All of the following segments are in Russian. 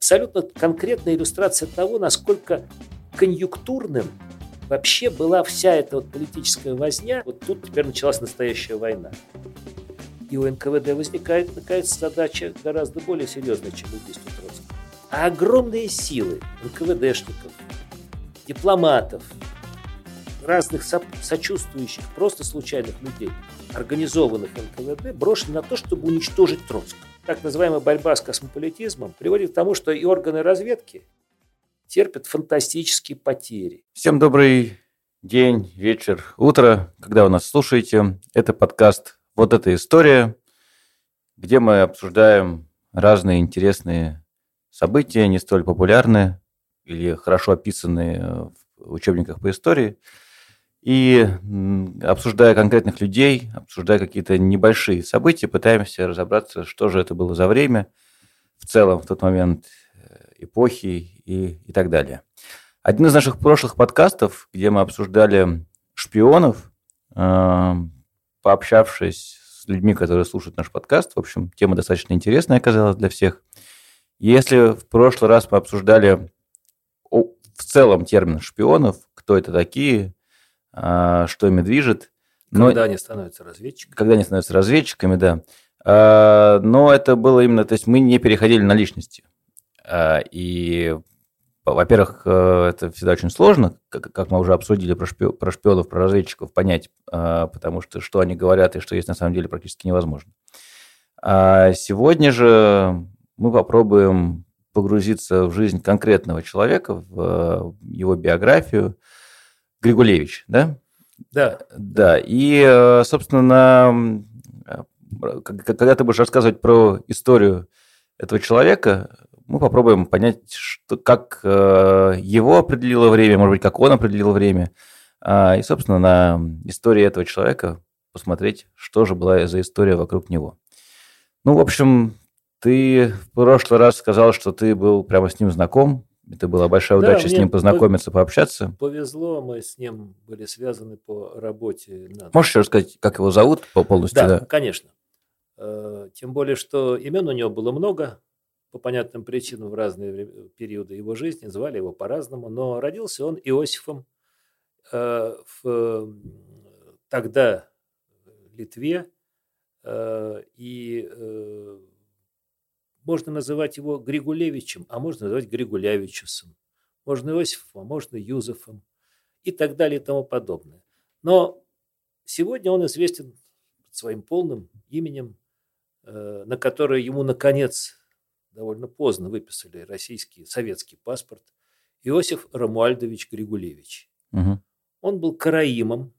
абсолютно конкретная иллюстрация того, насколько конъюнктурным вообще была вся эта вот политическая возня. Вот тут теперь началась настоящая война. И у НКВД возникает, наконец, задача гораздо более серьезная, чем убийство Троцкого. А огромные силы НКВДшников, дипломатов, разных со- сочувствующих, просто случайных людей, организованных НКВД, брошены на то, чтобы уничтожить Троцкого. Так называемая борьба с космополитизмом приводит к тому, что и органы разведки терпят фантастические потери. Всем добрый день, вечер, утро, когда вы нас слушаете. Это подкаст «Вот эта история», где мы обсуждаем разные интересные события, не столь популярные или хорошо описанные в учебниках по истории – и обсуждая конкретных людей, обсуждая какие-то небольшие события, пытаемся разобраться, что же это было за время в целом в тот момент э, эпохи и, и так далее. Один из наших прошлых подкастов, где мы обсуждали шпионов, э, пообщавшись с людьми, которые слушают наш подкаст, в общем, тема достаточно интересная оказалась для всех. Если в прошлый раз мы обсуждали в целом термин шпионов, кто это такие, что ими движет. Но, когда они становятся разведчиками. Когда они становятся разведчиками, да. А, но это было именно, то есть мы не переходили на личности. А, и, во-первых, э, это всегда очень сложно, как мы уже обсудили про, шпи- про шпионов, про разведчиков, понять, потому что что они говорят и что есть на самом деле практически невозможно. А сегодня же мы попробуем погрузиться в жизнь конкретного человека, в его биографию, Григулевич, да? Да. Да, и, э, собственно, когда ты будешь рассказывать про историю этого человека, мы попробуем понять, что, как э, его определило время, может быть, как он определил время, а, и, собственно, на истории этого человека посмотреть, что же была за история вокруг него. Ну, в общем, ты в прошлый раз сказал, что ты был прямо с ним знаком, это была большая да, удача с ним познакомиться, пообщаться. Повезло, мы с ним были связаны по работе. Можешь еще рассказать, как его зовут полностью? Да, да, конечно. Э, тем более, что имен у него было много, по понятным причинам в разные периоды его жизни, звали его по-разному, но родился он Иосифом э, в тогда Литве, э, и можно называть его Григулевичем, а можно называть Григулявичусом. Можно Иосифом, а можно Юзефом и так далее и тому подобное. Но сегодня он известен своим полным именем, э, на которое ему, наконец, довольно поздно выписали российский, советский паспорт, Иосиф Рамуальдович Григулевич. Угу. Он был караимом,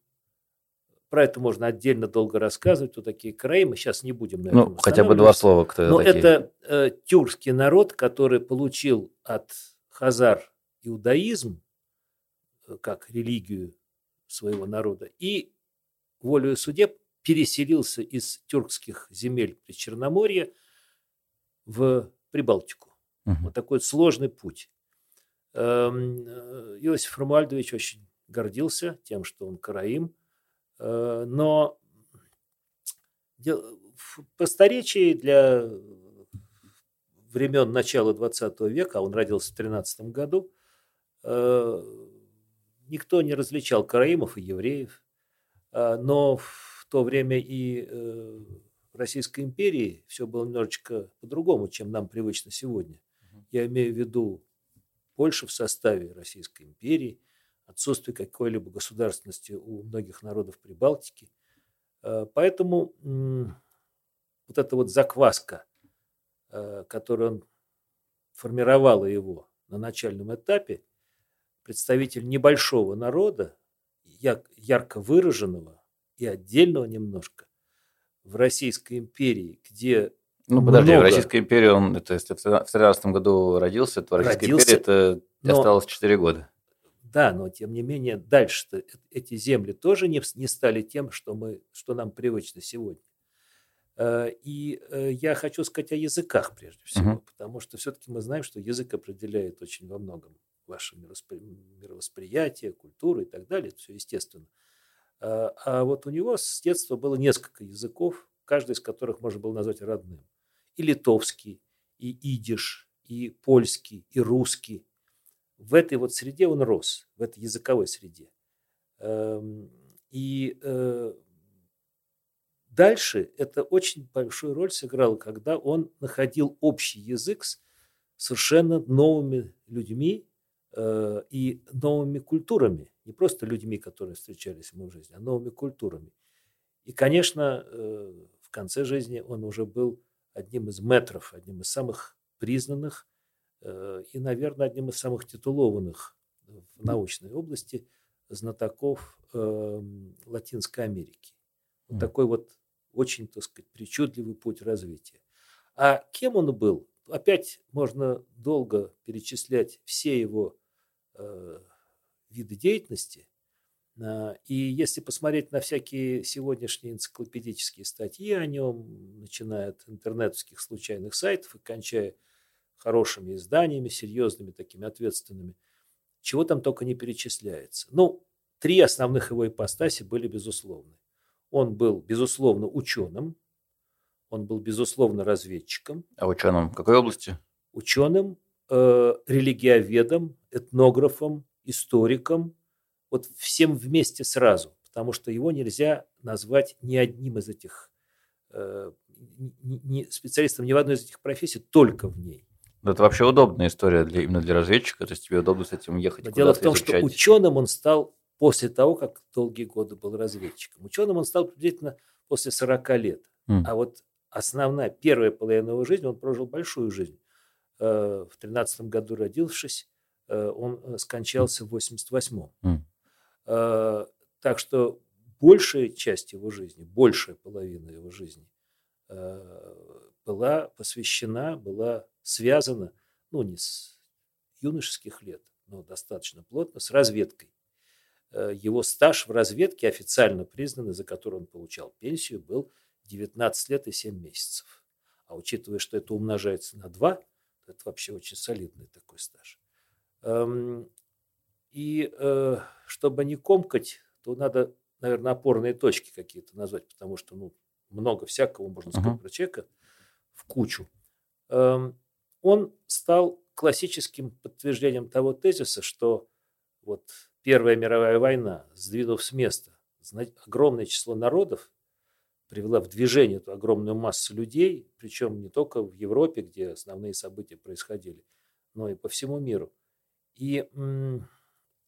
про это можно отдельно долго рассказывать, кто такие караимы. Сейчас не будем на Ну, хотя бы два слова, кто Но такие. это э, тюркский народ, который получил от хазар иудаизм э, как религию своего народа и волею судеб переселился из тюркских земель при Черноморье в Прибалтику. Угу. Вот такой сложный путь. Эм, э, Иосиф Ромуальдович очень гордился тем, что он караим – но по старечии для времен начала 20 века, а он родился в 13 году, э, никто не различал караимов и евреев. А, но в то время и э, в Российской империи все было немножечко по-другому, чем нам привычно сегодня. Я имею в виду Польшу в составе Российской империи – отсутствие какой-либо государственности у многих народов Прибалтики. Э, поэтому вот эта вот закваска, э, которую он формировала его на начальном этапе, представитель небольшого народа, ярко выраженного и отдельного немножко, в Российской империи, где ну, подожди, много... в Российской империи он, это, если в 13 году родился, то в Российской родился, империи это осталось 4 года. Да, но тем не менее дальше э, эти земли тоже не, не стали тем, что, мы, что нам привычно сегодня. Э, и э, я хочу сказать о языках прежде всего, uh-huh. потому что все-таки мы знаем, что язык определяет очень во многом ваше мировосприятие, культуру и так далее, это все естественно. А вот у него с детства было несколько языков, каждый из которых можно было назвать родным. И литовский, и идиш, и польский, и русский. В этой вот среде он рос, в этой языковой среде. Эм, и э, дальше это очень большую роль сыграло, когда он находил общий язык с совершенно новыми людьми э, и новыми культурами. Не просто людьми, которые встречались ему в жизни, а новыми культурами. И, конечно, э, в конце жизни он уже был одним из метров, одним из самых признанных и, наверное, одним из самых титулованных в научной области знатоков э, Латинской Америки. Вот такой вот очень, так сказать, причудливый путь развития. А кем он был? Опять можно долго перечислять все его э, виды деятельности. А, и если посмотреть на всякие сегодняшние энциклопедические статьи о нем, начиная от интернетских случайных сайтов и кончая хорошими изданиями, серьезными, такими ответственными, чего там только не перечисляется. Ну, три основных его ипостаси были безусловны. Он был, безусловно, ученым, он был, безусловно, разведчиком. А ученым в какой области? Ученым, э, религиоведом, этнографом, историком, вот всем вместе сразу, потому что его нельзя назвать ни одним из этих э, не, специалистом ни в одной из этих профессий, только в ней. Но это вообще удобная история для, именно для разведчика, то есть тебе удобно с этим ехать. Но дело в том, изучать. что ученым он стал после того, как долгие годы был разведчиком. Ученым он стал приблизительно после 40 лет. Mm. А вот основная, первая половина его жизни, он прожил большую жизнь. Э, в 13 году родившись, э, он э, скончался в 88-м. Mm. Так что большая часть его жизни, большая половина его жизни была посвящена, была связана, ну, не с юношеских лет, но достаточно плотно, с разведкой. Э, его стаж в разведке, официально признанный, за который он получал пенсию, был 19 лет и 7 месяцев. А учитывая, что это умножается на 2, то это вообще очень солидный такой стаж. Эм, и э, чтобы не комкать, то надо, наверное, опорные точки какие-то назвать, потому что ну, много всякого можно сказать uh-huh. про человека в кучу. Он стал классическим подтверждением того тезиса, что вот Первая мировая война, сдвинув с места огромное число народов, привела в движение эту огромную массу людей, причем не только в Европе, где основные события происходили, но и по всему миру. И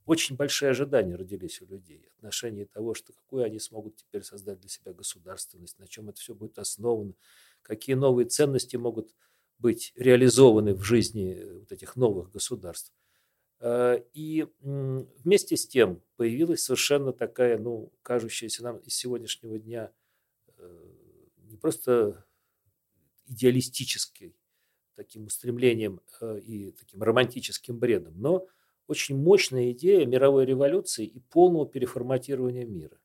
очень большие ожидания родились у людей, отношение того, что какую они смогут теперь создать для себя государственность, на чем это все будет основано, какие новые ценности могут быть реализованы в жизни вот этих новых государств. Э, и вместе с тем появилась совершенно такая, ну, кажущаяся нам из сегодняшнего дня э, не просто идеалистической таким устремлением э, и таким романтическим бредом, но очень мощная идея мировой революции и полного переформатирования мира.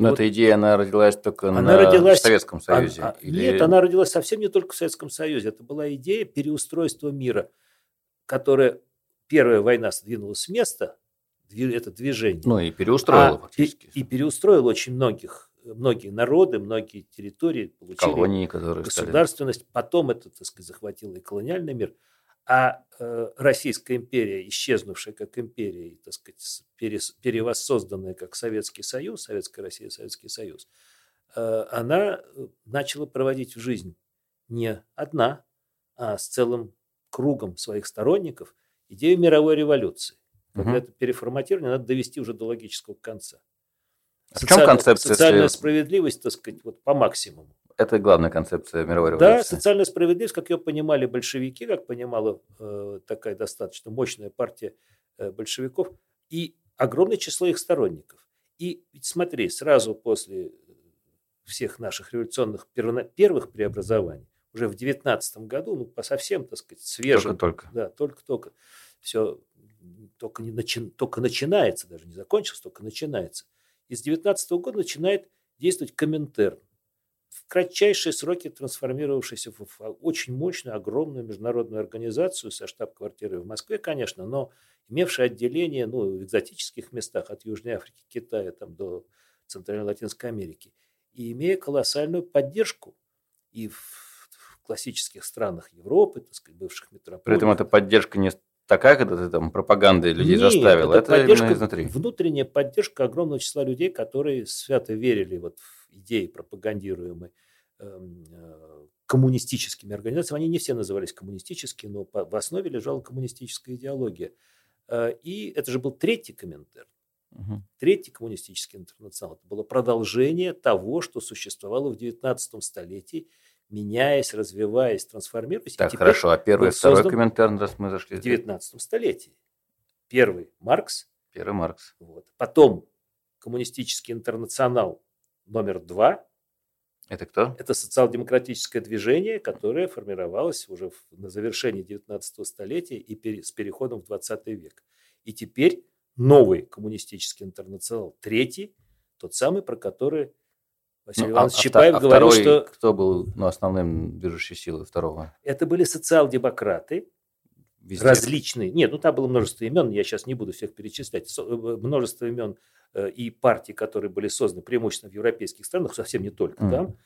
Но вот эта идея, она родилась только она на родилась, Советском Союзе? А, или... Нет, она родилась совсем не только в Советском Союзе. Это была идея переустройства мира, которая Первая война сдвинулась с места, это движение. Ну и переустроила а, фактически. И, и переустроила очень многих, многие народы, многие территории, получили Колонии, которые государственность. Стали... Потом это, так сказать, захватило и колониальный мир. А э, Российская империя, исчезнувшая как империя, и, так сказать, перевоссозданная как Советский Союз, Советская Россия, Советский Союз, э, она начала проводить в жизнь не одна, а с целым кругом своих сторонников – идею мировой революции. Угу. это переформатирование надо довести уже до логического конца. А в чем концепция? Социальная справедливость, так сказать, вот по максимуму. Это главная концепция мировой революции. Да, социальная справедливость, как ее понимали большевики, как понимала э, такая достаточно мощная партия э, большевиков, и огромное число их сторонников. И ведь смотри, сразу после всех наших революционных первых преобразований уже в 19 году, ну, по совсем, так сказать, свежим. Только-только. Да, только-только. Все только, не начи, только начинается, даже не закончилось, только начинается. И с 19 года начинает действовать Коминтерн, в кратчайшие сроки трансформировавшийся в очень мощную, огромную международную организацию со штаб-квартирой в Москве, конечно, но имевшая отделение ну, в экзотических местах от Южной Африки, Китая там, до Центральной Латинской Америки, и имея колоссальную поддержку и в классических странах Европы, так сказать, бывших метрополий. При этом эта поддержка не такая, когда ты там пропагандой людей Нет, заставил, это, это поддержка, внутренняя поддержка огромного числа людей, которые свято верили вот в идеи, пропагандируемые эм, э, коммунистическими организациями. Они не все назывались коммунистическими, но в основе лежала коммунистическая идеология. Э, и это же был третий комментарий. Мгм. Третий коммунистический интернационал. Это было продолжение того, что существовало в XIX столетии, меняясь, развиваясь, трансформируясь. Так, хорошо, а первый и второй комментарий, раз мы зашли. в XIX столетии. Первый Маркс, Первый Маркс. вот. потом коммунистический интернационал номер два. Это кто? Это социал-демократическое движение, которое формировалось уже в- на завершении XIX столетия и пере- с переходом в 20 век. И теперь новый коммунистический интернационал, третий, тот самый, про который Василий Ну, а- Иванович а Чапаев а говорил, второй, что кто был ну, основным движущей силой второго? это были социал-демократы, Везде. различные. Нет, ну там было множество имен, я сейчас не буду всех перечислять. Со- э, Множество имен э, и партий, которые были созданы преимущественно в европейских странах, совсем не только там,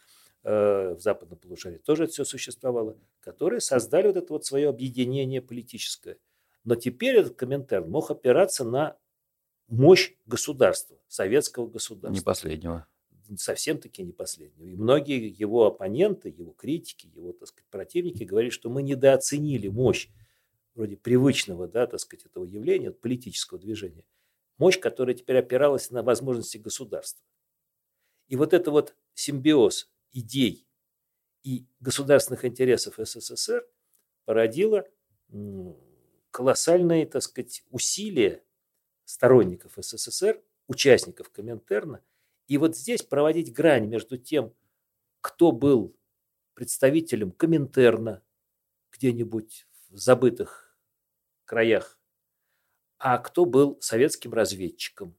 э, в западном полушарии тоже это все существовало, которые создали вот это вот свое объединение политическое. Но теперь этот комментарий мог опираться на мощь государства, советского государства Не последнего. совсем-таки не последнего. И многие его оппоненты, его критики, его, так сказать, противники говорят, что мы недооценили мощь вроде привычного, да, так сказать, этого явления, политического движения. Мощь, которая теперь опиралась на возможности государства. И вот это вот симбиоз идей и государственных интересов СССР породило колоссальные, так сказать, усилия сторонников СССР, участников Коминтерна, и вот здесь проводить грань между тем, кто был представителем Коминтерна где-нибудь в забытых краях, а кто был советским разведчиком.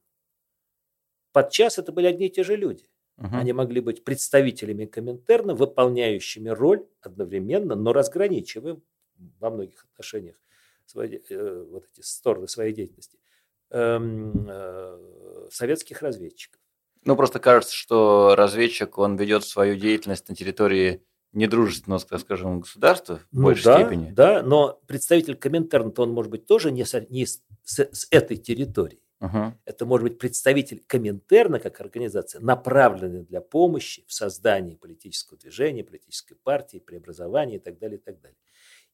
Подчас это были одни и те же люди. Мгм. Они могли быть представителями Коминтерна, выполняющими роль одновременно, но разграничивая во многих отношениях свои, э, вот эти стороны своей деятельности эм, э, советских разведчиков. Ну, просто кажется, что разведчик, он ведет свою деятельность на территории недружественного, так скажем, государства в Ну большей да, степени. Да, но представитель Коминтерна, то он может быть тоже не, со- не с, с- с этой территории. Мгм. Это может быть представитель Коминтерна как организация, направленная для помощи в создании политического движения, политической партии, преобразования и так далее, и так далее.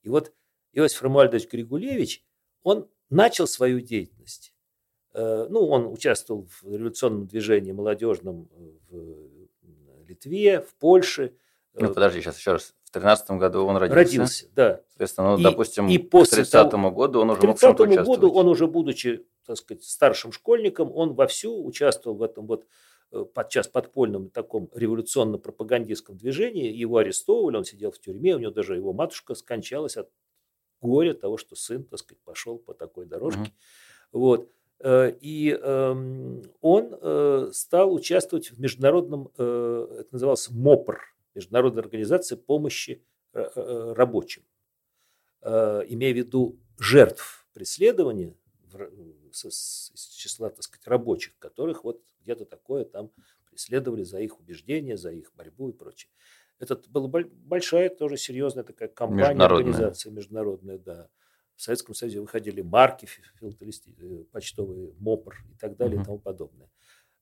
И вот Иосиф Ромуальдович Григулевич, он начал свою деятельность. Э, Ну, он участвовал в революционном движении молодежном в Литве, в Польше. Ну, Э, подожди, сейчас еще раз. В 13 году он родился. Родился, да. Соответственно, ну, И- допустим, и к после 30 году он К уже мог чем-то 30 году участвовать. он уже, будучи, так сказать, старшим школьником, он вовсю участвовал в этом вот э, подчас подпольном таком революционно-пропагандистском движении. Его арестовывали, он сидел в тюрьме, у него даже его матушка скончалась от горя того, что сын, так сказать, пошел по такой дорожке. Мгм. Вот. Э, И эм, он стал участвовать в международном, это называлось МОПР, Международная организация помощи э, э, рабочим, Э, имея в виду жертв преследования из числа, так сказать, рабочих, которых вот где-то такое там преследовали за их убеждения, за их борьбу и прочее. Это была боль- большая, тоже серьезная такая компания, Международная. организация международная, да. В Советском Союзе выходили марки почтовые, МОПР и так далее Мгм. и тому подобное.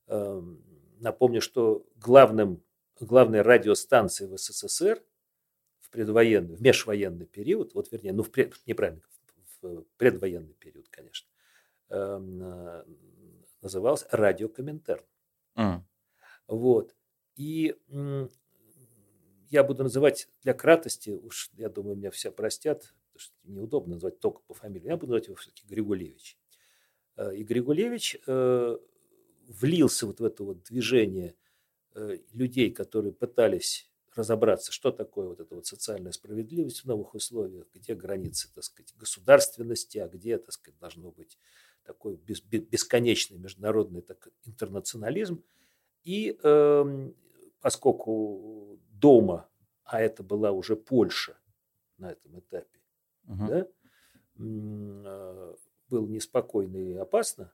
Эм, Напомню, что главным, главной радиостанцией в СССР в предвоенный, в межвоенный период, вот вернее, ну, в пред- неправильно, в, предвоенный период, конечно, эм, называлась «Радио Коминтерн». М. Вот. И я буду называть для кратости, уж я думаю, меня все простят, потому что неудобно называть только по фамилии, я буду называть его все-таки Григулевич. Э, И Григулевич э, влился вот в это вот движение людей, которые пытались разобраться, что такое вот эта вот социальная справедливость в новых условиях, где границы, так сказать, государственности, а где, так сказать, должно быть такой бес- бе- бесконечный международный так, интернационализм. И эм, поскольку дома, а это была уже Польша на этом этапе, Мгм. да, э, было неспокойно и опасно,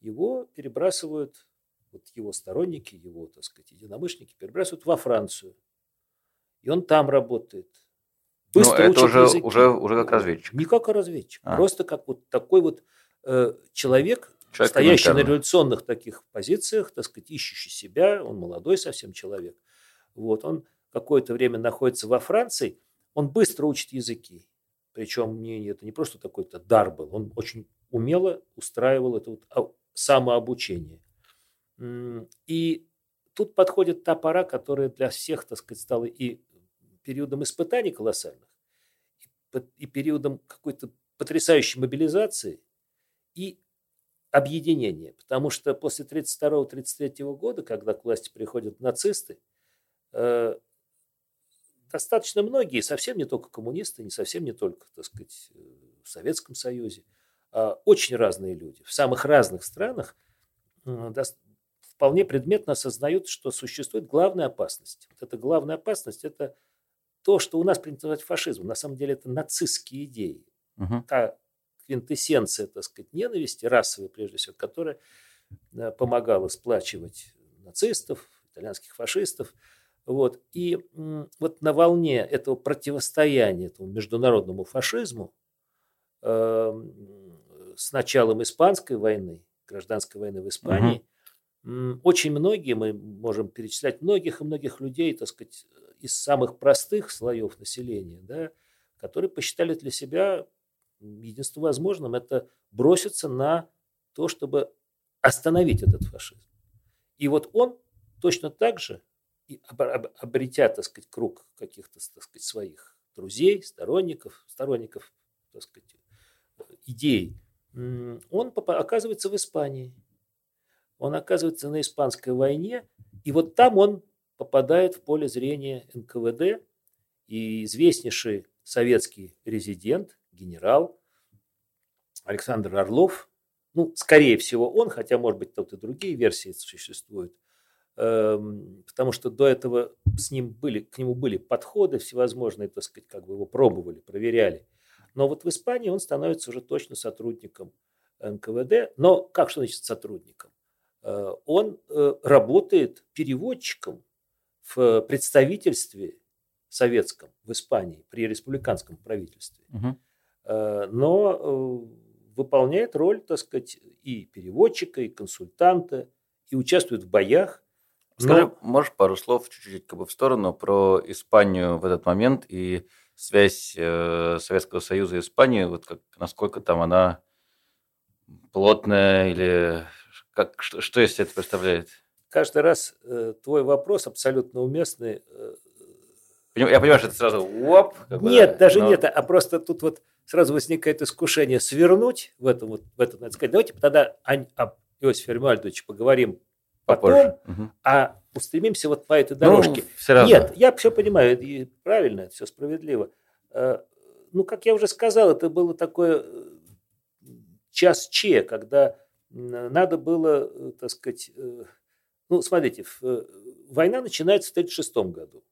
его перебрасывают, вот его сторонники, его, так сказать, единомышленники перебрасывают во Францию. И он там работает. быстро Но это уже, языки. уже, уже как разведчик. Не как разведчик, а. просто как вот такой вот э, человек, человек стоящий на революционных таких позициях, так сказать, ищущий себя, он молодой совсем человек. Вот, он какое-то время находится во Франции, он быстро учит языки. Причем не, это не просто такой-то дар был, он очень умело устраивал это вот самообучение. И тут подходит та пора, которая для всех, так сказать, стала и периодом испытаний колоссальных, и периодом какой-то потрясающей мобилизации, и объединения. Потому что после 1932-1933 года, когда к власти приходят нацисты, э, достаточно многие, совсем не только коммунисты, не совсем не только, так сказать, в Советском Союзе, а очень разные люди в самых разных странах вполне предметно осознают, что существует главная опасность. Вот эта главная опасность – это то, что у нас принято называть фашизмом. На самом деле это нацистские идеи. Угу. Та квинтэссенция, так сказать, ненависти, расовой прежде всего, которая э, помогала сплачивать нацистов, итальянских фашистов. Вот. И вот на волне этого противостояния этому международному фашизму э, с началом Испанской войны, гражданской войны в Испании, угу очень многие, мы можем перечислять многих и многих людей, так сказать, из самых простых слоев населения, да, которые посчитали для себя единственным возможным это броситься на то, чтобы остановить этот фашизм. И вот он точно так же, обретя, так сказать, круг каких-то, так сказать, своих друзей, сторонников, сторонников, так сказать, идей, он оказывается в Испании он оказывается на Испанской войне, и вот там он попадает в поле зрения НКВД, и известнейший советский резидент, генерал Александр Орлов, ну, скорее всего, он, хотя, может быть, тут и другие версии существуют, эм, потому что до этого с ним были, к нему были подходы всевозможные, так сказать, как бы его пробовали, проверяли. Но вот в Испании он становится уже точно сотрудником НКВД. Но как что значит сотрудником? Э, он э, работает переводчиком в представительстве советском в Испании при республиканском правительстве, угу. но выполняет роль, так сказать, и переводчика, и консультанта, и участвует в боях. Скажи, но... можешь пару слов чуть-чуть как бы в сторону про Испанию в этот момент и связь э, Советского Союза и Испании, вот как, насколько там она плотная или как, что, что из себя это представляет? Каждый раз э, твой вопрос абсолютно уместный. Э, я понимаю, что это сразу оп. Нет, бы, даже но... нет, а просто тут вот сразу возникает искушение свернуть в этом, вот, в этом надо сказать. Давайте тогда о, об Иосифе Римальдовиче поговорим потом, угу. а устремимся вот по этой дорожке. Ну, сразу. Нет, я все понимаю, и правильно, это все справедливо. Э, ну, как я уже сказал, это было такое э, час Че, когда надо было, э, так сказать, э, ну, смотрите, э, война начинается в 1936 году.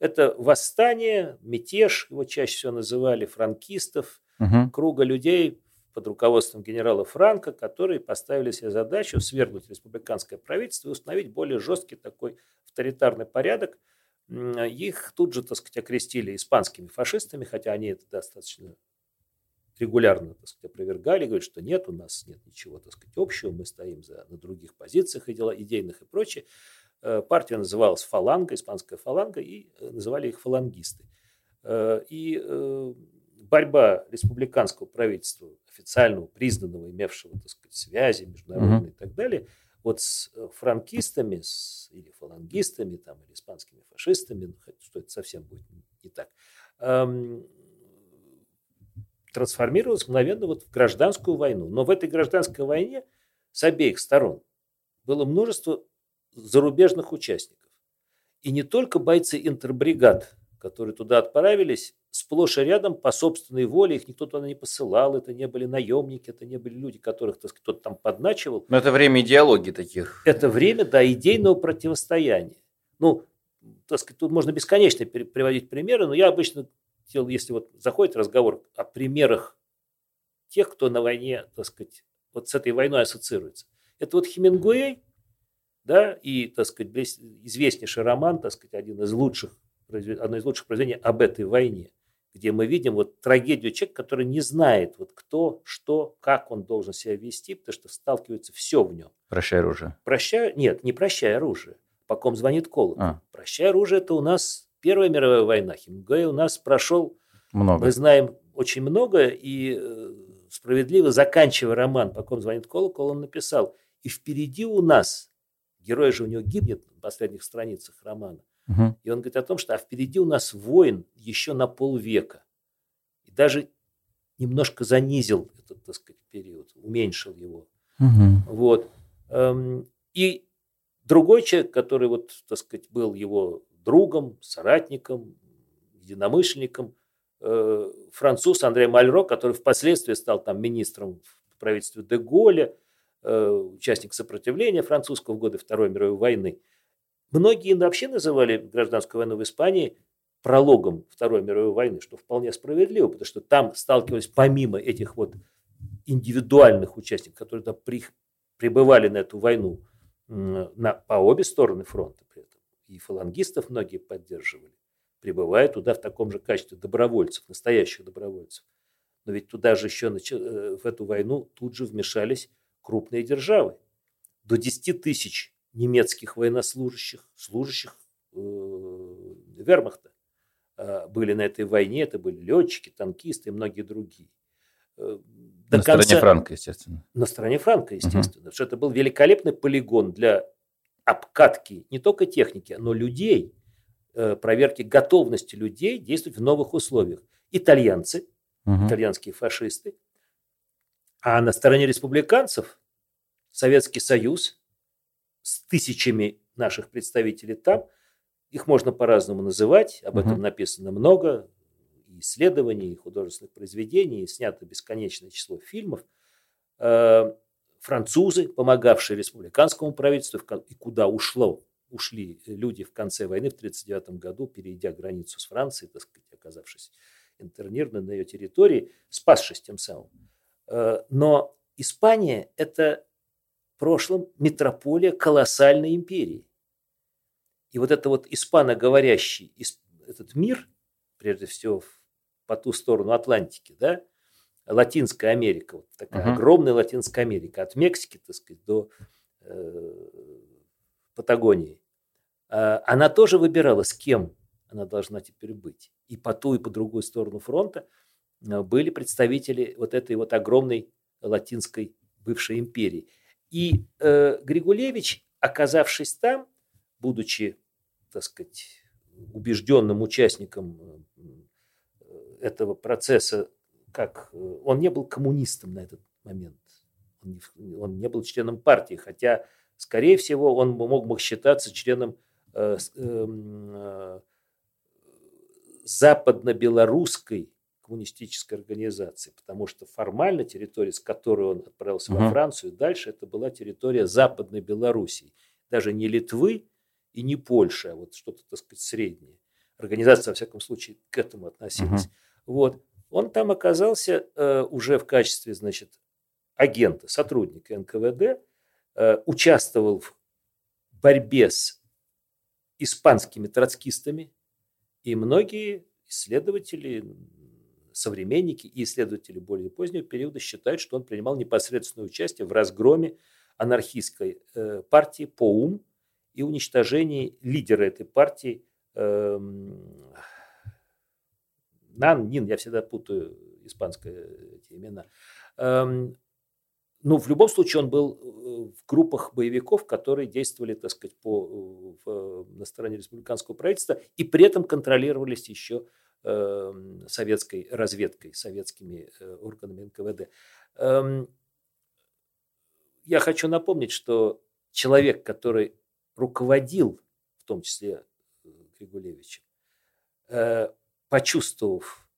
Это восстание, мятеж, его чаще всего называли франкистов, угу. круга людей под руководством генерала Франка, которые поставили себе задачу свергнуть республиканское правительство и установить более жесткий такой авторитарный порядок. Их тут же, так сказать, окрестили испанскими фашистами, хотя они это достаточно регулярно, так сказать, опровергали, говорят, что нет, у нас нет ничего, так сказать, общего, мы стоим за, на других позициях идейных и прочее. Э, партия называлась «Фаланга», испанская «Фаланга», и э, называли их «фалангисты». Э, и борьба республиканского правительства, официального, признанного, имевшего, так сказать, связи международные mm-hmm. и так далее, вот с франкистами с, или фалангистами, там, или испанскими фашистами, ну, что это совсем будет не так, эм, трансформировалась мгновенно вот в гражданскую войну. Но в этой гражданской войне с обеих сторон было множество зарубежных участников. И не только бойцы интербригад, которые туда отправились, сплошь и рядом по собственной воле, их никто туда не посылал, это не были наемники, это не были люди, которых так сказать, кто-то там подначивал. Но это время идеологии таких. Это время, да, идейного противостояния. Ну, так сказать, тут можно бесконечно приводить примеры, но я обычно если вот заходит разговор о примерах тех, кто на войне, так сказать, вот с этой войной ассоциируется. Это вот Хемингуэй, да, и, так сказать, известнейший роман, так сказать, один из лучших одно из лучших произведений об этой войне, где мы видим вот трагедию человека, который не знает, вот кто, что, как он должен себя вести, потому что сталкивается все в нем. Прощай оружие. Прощай, нет, не прощай оружие. По ком звонит колокол. А. Прощай оружие, это у нас Первая мировая война. Хемингуэй у нас прошел, Много. мы знаем очень много, и э, справедливо, заканчивая роман «По ком звонит колокол», он написал, и впереди у нас, герой же у него гибнет на последних страницах романа, Мгм. и он говорит о том, что а впереди у нас воин еще на полвека. И даже немножко занизил этот, так сказать, период, уменьшил его. Мгм. Вот. Эм, И другой человек, который вот, так сказать, был его другом, соратником, единомышленником, э, француз Андрей Мальро, который впоследствии стал там министром в правительстве де Голля, э, участник сопротивления французского в годы Второй мировой войны. Многие вообще называли гражданскую войну в Испании прологом Второй мировой войны, что вполне справедливо, потому что там сталкивались помимо этих вот индивидуальных участников, которые там при- на эту войну на, по обе стороны фронта и фалангистов многие поддерживали, прибывая туда в таком же качестве добровольцев, настоящих добровольцев. Но ведь туда же еще э, в эту войну тут же вмешались крупные державы. До 10 тысяч немецких военнослужащих, служащих э, вермахта э, были на этой войне. Это были летчики, танкисты и многие другие. До На стороне конца- Франка, естественно. на стороне Франка, естественно. Потому что это был великолепный полигон для обкатки не только техники, но людей, э, проверки готовности людей действовать в новых условиях. Итальянцы, Мгм. итальянские фашисты, а на стороне республиканцев Советский Союз с тысячами наших представителей там, их можно по-разному называть, об этом Мгм. написано много, и исследований, и художественных произведений, и снято бесконечное число фильмов. Э, Французы, помогавшие республиканскому правительству, и куда ушло, ушли люди в конце войны в 1939 году, перейдя границу с Францией, так сказать, оказавшись интернированы на ее территории, спасшись тем самым. Э, Но Испания – это в прошлом метрополия колоссальной империи. И вот это вот испаноговорящий ис- этот мир, прежде всего по ту сторону Атлантики, да, Латинская Америка, вот такая Мгм. огромная Латинская Америка, от Мексики, так сказать, до э, Патагонии, А, она тоже выбирала, с кем она должна теперь быть. И по ту, и по другую сторону фронта э, были представители вот этой вот огромной латинской бывшей империи. И э, Григулевич, оказавшись там, будучи, так сказать, убежденным участником э, этого процесса, как э, он не был коммунистом на этот момент, он не, он не был членом партии, хотя, скорее всего, он мог бы считаться членом э, эм, э, западно-белорусской коммунистической организации, потому что формально территория, с которой он отправился во Мгм. Францию, дальше это была территория Западной Белоруссии, даже не Литвы и не Польши, а вот что-то, так сказать, среднее. Организация, во всяком случае, к этому относилась. Вот. Он там оказался э, уже в качестве, значит, агента, сотрудника НКВД, э, участвовал в борьбе с испанскими троцкистами, и многие исследователи, современники и исследователи более позднего периода считают, что он принимал непосредственное участие в разгроме анархистской э, партии ПОУМ и уничтожении лидера этой партии эм, Нан, Нин, я всегда путаю испанское эти имена. Эм, ну, в любом случае, он был э, в группах боевиков, которые действовали, так сказать, по, э, в- на стороне республиканского правительства и при этом контролировались еще эм, советской разведкой, советскими э, органами НКВД. Эм, Я хочу напомнить, что человек, который руководил, в том числе э, Григулевичем, э, почувствовав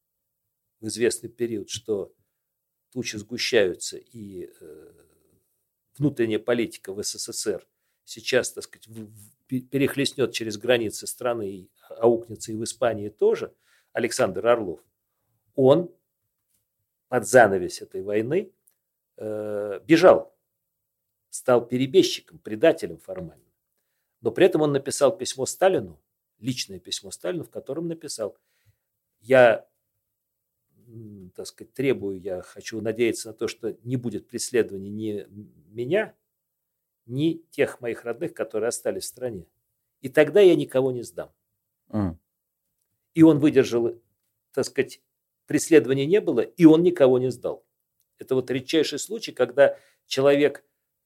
в известный период, что тучи сгущаются и э, внутренняя политика в СССР сейчас, так сказать, перехлестнет через границы страны и аукнется и в Испании тоже, Александр Орлов, он под занавес этой войны э, бежал, стал перебежчиком, предателем формально. Но при этом он написал письмо Сталину личное письмо Сталину, в котором написал, я, так сказать, требую, я хочу надеяться на то, что не будет преследования ни меня, ни тех моих родных, которые остались в стране. И тогда я никого не сдам. Mm. И он выдержал, так сказать, преследования не было, и он никого не сдал. Это вот редчайший случай, когда человек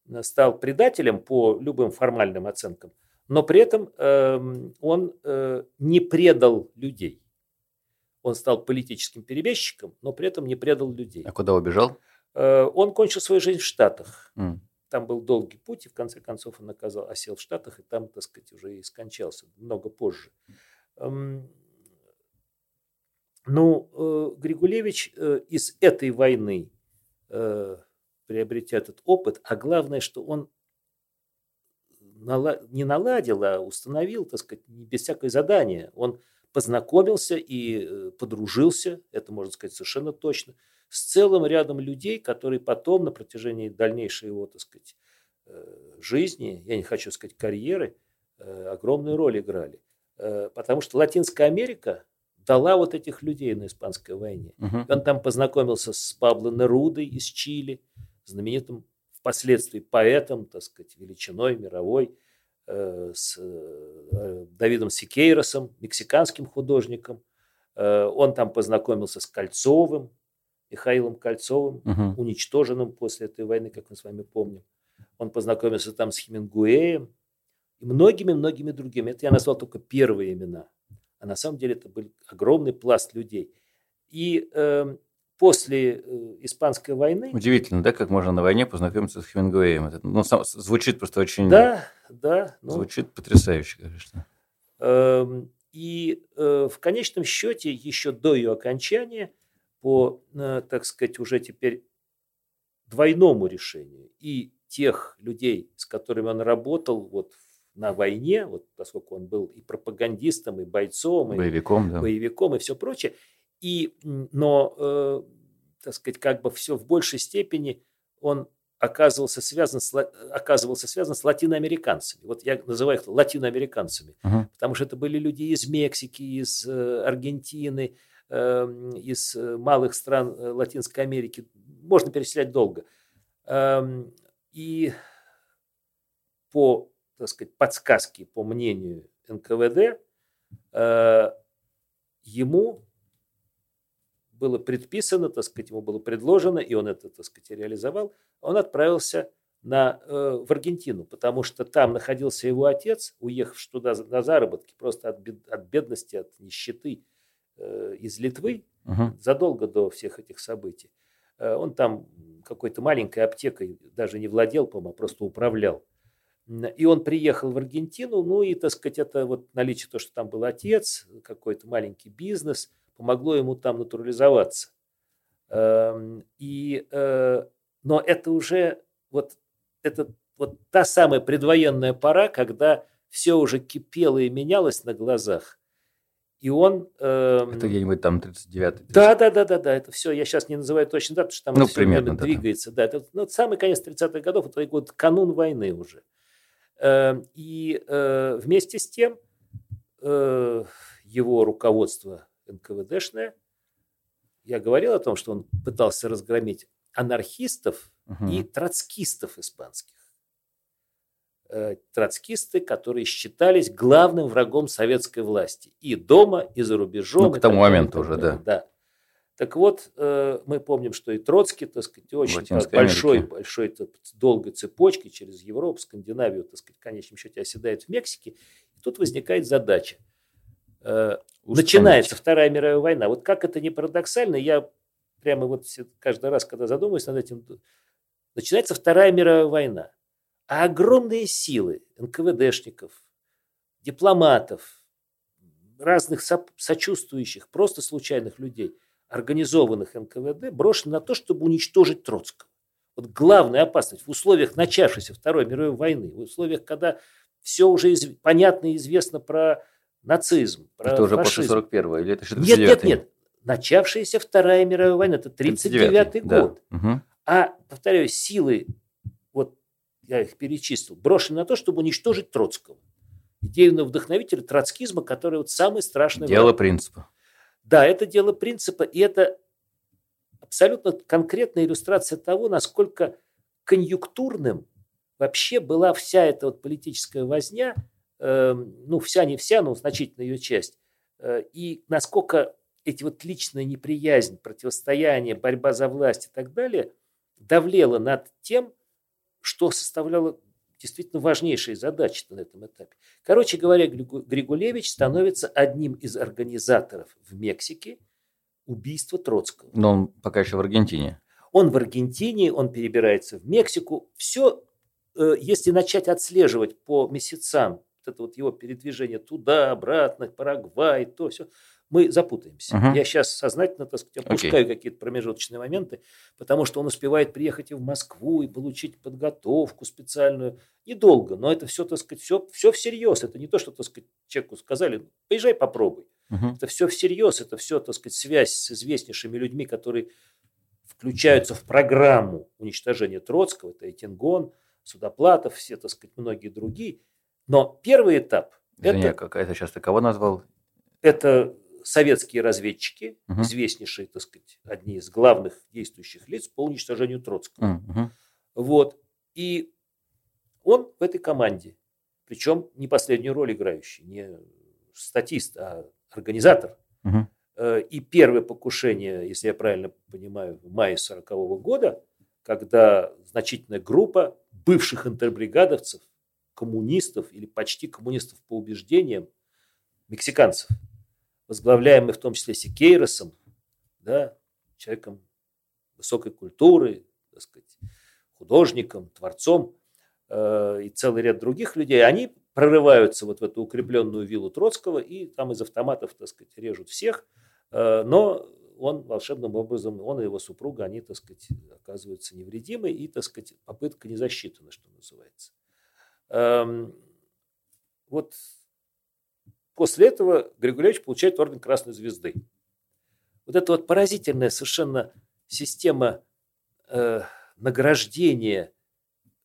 э, стал предателем по любым формальным оценкам, но при этом э, он э, не предал людей. Он стал политическим перебежчиком, но при этом не предал людей. А куда убежал? Э, он кончил свою жизнь в Штатах. Mm. Там был долгий путь, и в конце концов он оказал, осел в Штатах, и там, так сказать, уже и скончался много позже. Эм, ну, э, Григулевич э, из этой войны приобретя этот опыт, а главное, что он не наладил, а установил, так сказать, без всякое задания. Он познакомился и подружился, это можно сказать совершенно точно, с целым рядом людей, которые потом на протяжении дальнейшей его, так сказать, жизни, я не хочу сказать карьеры, огромную роль играли. Потому что Латинская Америка, дала вот этих людей на Испанской войне. Угу. Он там познакомился с Пабло Нерудой из Чили, знаменитым впоследствии поэтом, так сказать, величиной мировой, э, с э, Давидом Сикейросом, мексиканским художником. Э, он там познакомился с Кольцовым, Михаилом Кольцовым, угу. уничтоженным после этой войны, как мы с вами помним. Он познакомился там с Хемингуэем и многими-многими другими. Это я назвал только первые имена а на самом деле это был огромный пласт людей. И э, после э, Испанской войны... Удивительно, да, как можно на войне познакомиться с Хемингуэем. Это, ну, сам, звучит просто очень... Да, да. Ну, звучит потрясающе, конечно. Э, и э, в конечном счете, еще до ее окончания, по, э, так сказать, уже теперь двойному решению и тех людей, с которыми он работал вот на войне, вот поскольку он был и пропагандистом, и бойцом, боевиком, и да. боевиком, и все прочее. И, но, э, так сказать, как бы все в большей степени он оказывался связан с, оказывался связан с латиноамериканцами. Вот я называю их латиноамериканцами, uh-huh. потому что это были люди из Мексики, из э, Аргентины, э, из малых стран э, Латинской Америки. Можно перечислять долго. Э, и по так сказать, подсказки по мнению НКВД, э, ему было предписано, так сказать, ему было предложено, и он это, так сказать, реализовал, он отправился на, э, в Аргентину, потому что там находился его отец, уехавший туда на заработки, просто от, бед, от бедности, от нищеты э, из Литвы, угу. задолго до всех этих событий. Он там какой-то маленькой аптекой даже не владел, по-моему, а просто управлял. И он приехал в Аргентину, ну и, так сказать, это вот наличие того, что там был отец, какой-то маленький бизнес, помогло ему там натурализоваться. Эм, и, э, но это уже вот, это вот та самая предвоенная пора, когда все уже кипело и менялось на глазах. И он... Э, это где-нибудь там 39-й. Да, да, да, да, да, это все, я сейчас не называю точно дату, потому что там ну, все примерно, да, двигается. Да, это ну, самый конец 30-х годов, это год канун войны уже. Эм, и э, вместе с тем э, его руководство НКВДшное, я говорил о том, что он пытался разгромить анархистов угу. и троцкистов испанских. Э, троцкисты, которые считались главным врагом советской власти и дома, и за рубежом. Ну, к тому моменту уже, да. Да. Так вот, э, мы помним, что и Троцкий, так сказать, очень большой, большой, долгой цепочкой через Европу, Скандинавию, так сказать, в конечном счете оседает в Мексике. И тут возникает задача. Э, начинается Вторая мировая война. Вот как это не парадоксально, я прямо вот каждый раз, когда задумываюсь над этим, начинается Вторая мировая война. А огромные силы НКВДшников, дипломатов, разных сочувствующих, просто случайных людей – организованных НКВД брошены на то, чтобы уничтожить Троцкого. Вот главная опасность в условиях начавшейся Второй мировой войны, в условиях, когда все уже из, понятно и известно про нацизм, про Это уже фашизм. после 41-го или это 69 Нет, нет, нет. Начавшаяся Вторая мировая война, это 39-й год. Да. Угу. А, повторяю, силы, вот я их перечислил, брошены на то, чтобы уничтожить Троцкого. идейного вдохновителя троцкизма, который вот самый страшный Дело враг. принципа. Да, это дело принципа, и это абсолютно конкретная иллюстрация того, насколько конъюнктурным вообще была вся эта вот политическая возня, ну, вся не вся, но значительная ее часть, э, и насколько эти вот личная неприязнь, противостояние, борьба за власть и так далее давлела над тем, что составляло действительно важнейшие задачи на этом этапе. Короче говоря, Григулевич становится одним из организаторов в Мексике убийства Троцкого. Но он пока еще в Аргентине. Он в Аргентине, он перебирается в Мексику. Все, э, если начать отслеживать по месяцам, это вот его передвижение туда, обратно, Парагвай, то все, мы запутаемся. Uh-huh. Я сейчас сознательно, так сказать, опускаю okay. какие-то промежуточные моменты, потому что он успевает приехать и в Москву, и получить подготовку специальную. Недолго, но это все, так сказать, все, все всерьез. Это не то, что, так сказать, человеку сказали, поезжай, попробуй. Uh-huh. Это все всерьез, это все, так сказать, связь с известнейшими людьми, которые включаются в программу уничтожения Троцкого. Это Этингон, Судоплатов, все, так сказать, многие другие. Но первый этап... Извини, это, какая-то сейчас ты кого назвал? Это советские разведчики, угу. известнейшие, так сказать, одни из главных действующих лиц по уничтожению Троцкого. Угу. Вот. И он в этой команде, причем не последнюю роль играющий, не статист, а организатор. Угу. И первое покушение, если я правильно понимаю, в мае 40 года, когда значительная группа бывших интербригадовцев, коммунистов или почти коммунистов по убеждениям, мексиканцев – возглавляемый в том числе Сикейросом, да, человеком высокой культуры, так сказать, художником, творцом э, и целый ряд других людей, они прорываются вот в эту укрепленную виллу Троцкого и там из автоматов, так сказать, режут всех, э, но он волшебным образом, он и его супруга, они, так сказать, оказываются невредимы, и, так сказать, попытка не засчитана, что называется. Эм, вот После этого Григорьевич получает орден Красной Звезды. Вот эта вот поразительная совершенно система э, награждения,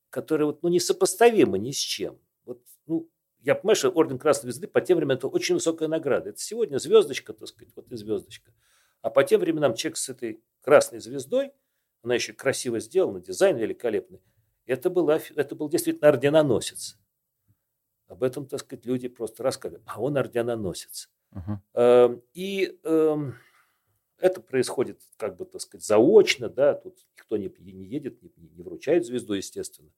которая вот, ну, несопоставима ни с чем. Вот, ну, я понимаю, что орден Красной Звезды по тем временам это очень высокая награда. Это сегодня звездочка, так сказать, вот и звездочка. А по тем временам человек с этой красной звездой, она еще красиво сделана, дизайн великолепный, это, была, это был действительно орденоносец. Об этом, так сказать, люди просто рассказывают. А он орденоносец. Uh-huh. И эм, это происходит, как бы, так сказать, заочно, да, тут никто не, не едет, не, не вручает звезду, естественно.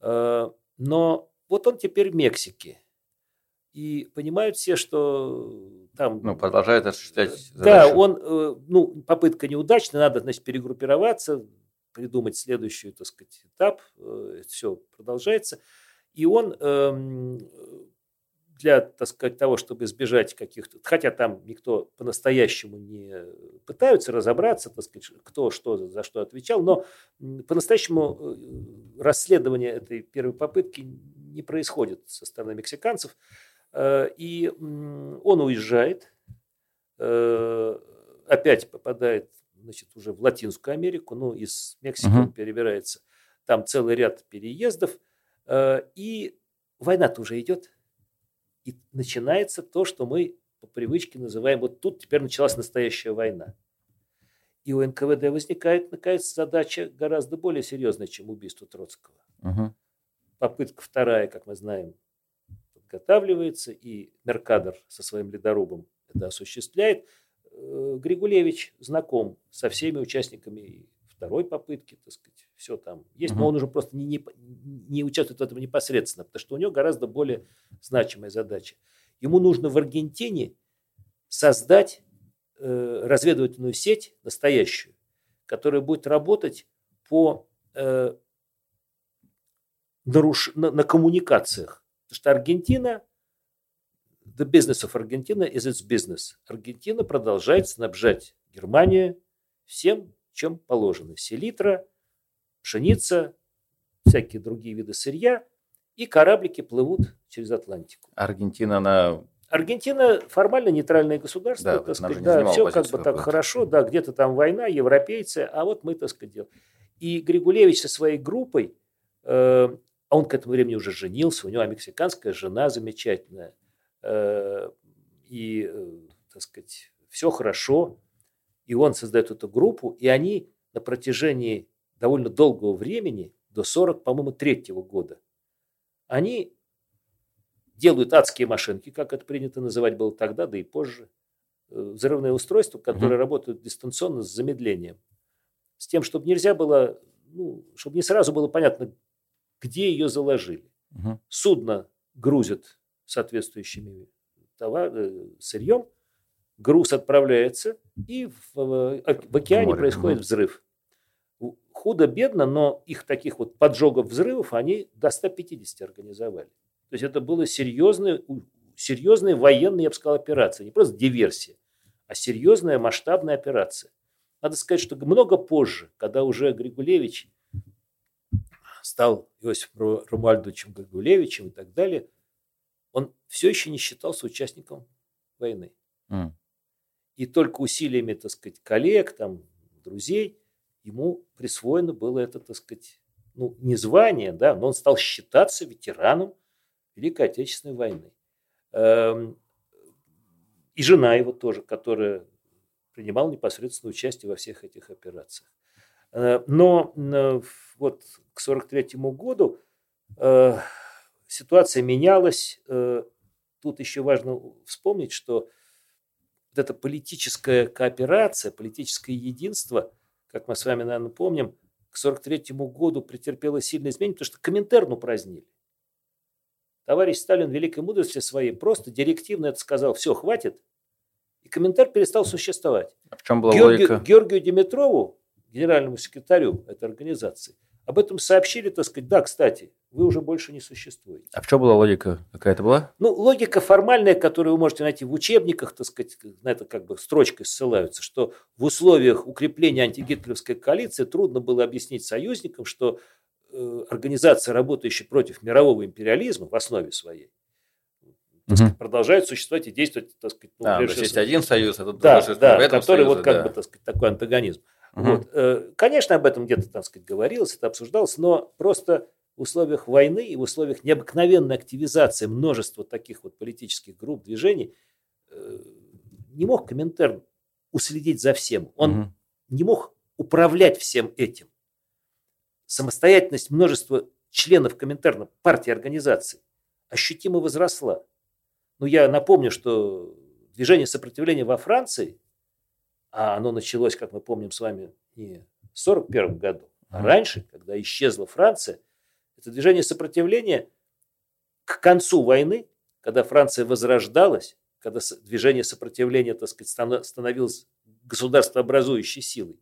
Э, но вот он теперь в Мексике. И понимают все, что там... Ну, продолжает осуществлять задачу. Да, он, э, ну, попытка неудачная, надо, значит, перегруппироваться, придумать следующий, так сказать, этап. Все продолжается. И он эм, для, так сказать, того, чтобы избежать каких-то... Хотя там никто по-настоящему не пытаются разобраться, так сказать, кто что за что отвечал, но по-настоящему э, расследование этой первой попытки не происходит со стороны мексиканцев. Э, и он уезжает, э, опять попадает значит, уже в Латинскую Америку, ну, из Мексики uh-huh. он перебирается. Там целый ряд переездов – Э, и война-то уже идет. И начинается то, что мы по привычке называем, вот тут теперь началась настоящая война. И у НКВД возникает, наконец, задача гораздо более серьезная, чем убийство Троцкого. Угу. Попытка вторая, как мы знаем, подготавливается, и Меркадор со своим ледорубом это осуществляет. Э, Григулевич знаком со всеми участниками второй попытки, так сказать, все там есть, угу. но он уже просто не, не, не участвует в этом непосредственно, потому что у него гораздо более значимая задача. Ему нужно в Аргентине создать э, разведывательную сеть настоящую, которая будет работать по э, наруш... на, на коммуникациях. Потому что Аргентина, the business of Argentina is its business. Аргентина продолжает снабжать Германию всем чем положено. Селитра, пшеница, всякие другие виды сырья, и кораблики плывут через Атлантику. Аргентина, она... Аргентина формально нейтральное государство, да, так сказать, да, все как бы так хорошо, да, где-то там война, европейцы, а вот мы, так сказать, делаем. И Григулевич со своей группой э, а он к этому времени уже женился, у него мексиканская жена замечательная, и, э, так сказать, все хорошо, и он создает эту группу, и они на протяжении довольно долгого времени, до 40, по-моему, третьего года, они делают адские машинки, как это принято называть было тогда, да и позже, э, взрывные устройства, которые mm-hmm. работают дистанционно с замедлением, с тем, чтобы нельзя было, ну, чтобы не сразу было понятно, где ее заложили. Mm-hmm. Судно грузят соответствующими товар, э, сырьем, груз отправляется, и в, в океане Море. происходит взрыв. Худо-бедно, но их таких вот поджогов взрывов они до 150 организовали. То есть это было серьезная, серьезная военная, я бы сказал, операция. Не просто диверсия, а серьезная масштабная операция. Надо сказать, что много позже, когда уже Григулевич стал Иосифом Румальдовичем Григулевичем и так далее, он все еще не считался участником войны. Mm. И только усилиями, так сказать, коллег, там, друзей, ему присвоено было это, так сказать, ну, не звание, да, но он стал считаться ветераном Великой Отечественной войны. Эм, и жена его тоже, которая принимала непосредственное участие во всех этих операциях. Э, но э, вот к 1943 году э, ситуация менялась. Тут еще важно вспомнить, что вот эта политическая кооперация, политическое единство, как мы с вами, наверное, помним, к 1943 году претерпело сильное изменение, потому что Коминтерн упразднили. Товарищ Сталин великой мудрости своей просто директивно это сказал, все, хватит, и комментар перестал существовать. А в чем была Георгию, логика? Георгию Димитрову, генеральному секретарю этой организации, об этом сообщили, так сказать, да, кстати, вы уже больше не существуете. А в чем была логика? Какая-то была? Ну, логика формальная, которую вы можете найти в учебниках, так сказать, на это как бы строчкой ссылаются, что в условиях укрепления антигитлеровской коалиции трудно было объяснить союзникам, что Э, организация, работающая против мирового империализма в основе своей, угу. сказать, продолжает существовать и действовать, так сказать, ну, а, то есть один союз, а тут да, да, в этом который союзе, вот как да. бы, так сказать, такой антагонизм. Угу. Вот. Э, конечно, об этом где-то, так сказать, говорилось, это обсуждалось, но просто в условиях войны и в условиях необыкновенной активизации множества таких вот политических групп, движений, э, не мог Коминтерн уследить за всем. Он угу. не мог управлять всем этим самостоятельность множества членов Коминтерна, партии, организаций ощутимо возросла. Но я напомню, что движение сопротивления во Франции, а оно началось, как мы помним с вами, не в 1941 году, а раньше, когда исчезла Франция, это движение сопротивления к концу войны, когда Франция возрождалась, когда движение сопротивления, так сказать, становилось государствообразующей силой,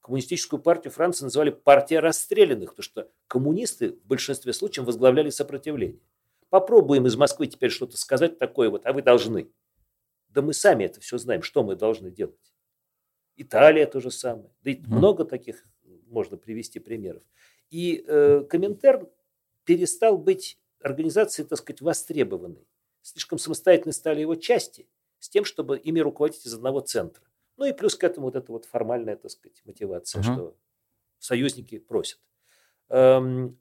коммунистическую партию Франции называли партия расстрелянных, потому что коммунисты в большинстве случаев возглавляли сопротивление. Попробуем из Москвы теперь что-то сказать такое вот, а вы должны. Да мы сами это все знаем, что мы должны делать. Италия то же самое. Да и mm. много таких можно привести примеров. И э, Коминтерн перестал быть организацией, так сказать, востребованной. Слишком самостоятельны стали его части с тем, чтобы ими руководить из одного центра. Ну и плюс к этому вот эта вот формальная, так сказать, мотивация, угу. что союзники просят. Эм,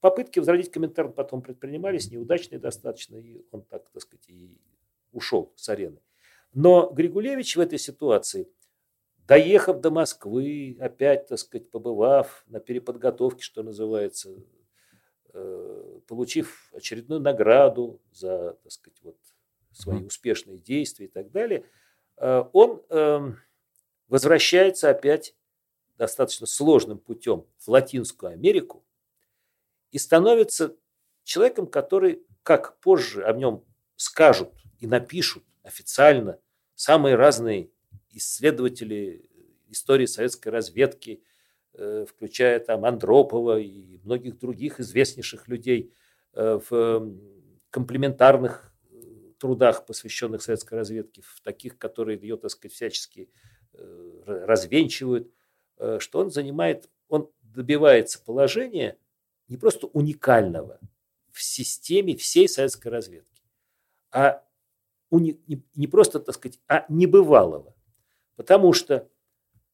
попытки возродить Коминтерн потом предпринимались, неудачные достаточно, и он так, так сказать, и ушел с арены. Но Григулевич в этой ситуации, доехав до Москвы, опять, так сказать, побывав на переподготовке, что называется, э, получив очередную награду за, так сказать, вот свои успешные действия и так далее – Э, он эм, возвращается опять достаточно сложным путем в Латинскую Америку и становится человеком, который, как позже о нем скажут и напишут официально самые разные исследователи истории советской разведки, э, включая там Андропова и многих других известнейших людей э, в эм, комплементарных трудах, посвященных советской разведке, в таких, которые ее, так сказать, всячески э, развенчивают, э, что он занимает, он добивается положения не просто уникального в системе всей советской разведки, а уни, не, не просто, так сказать, а небывалого. Потому что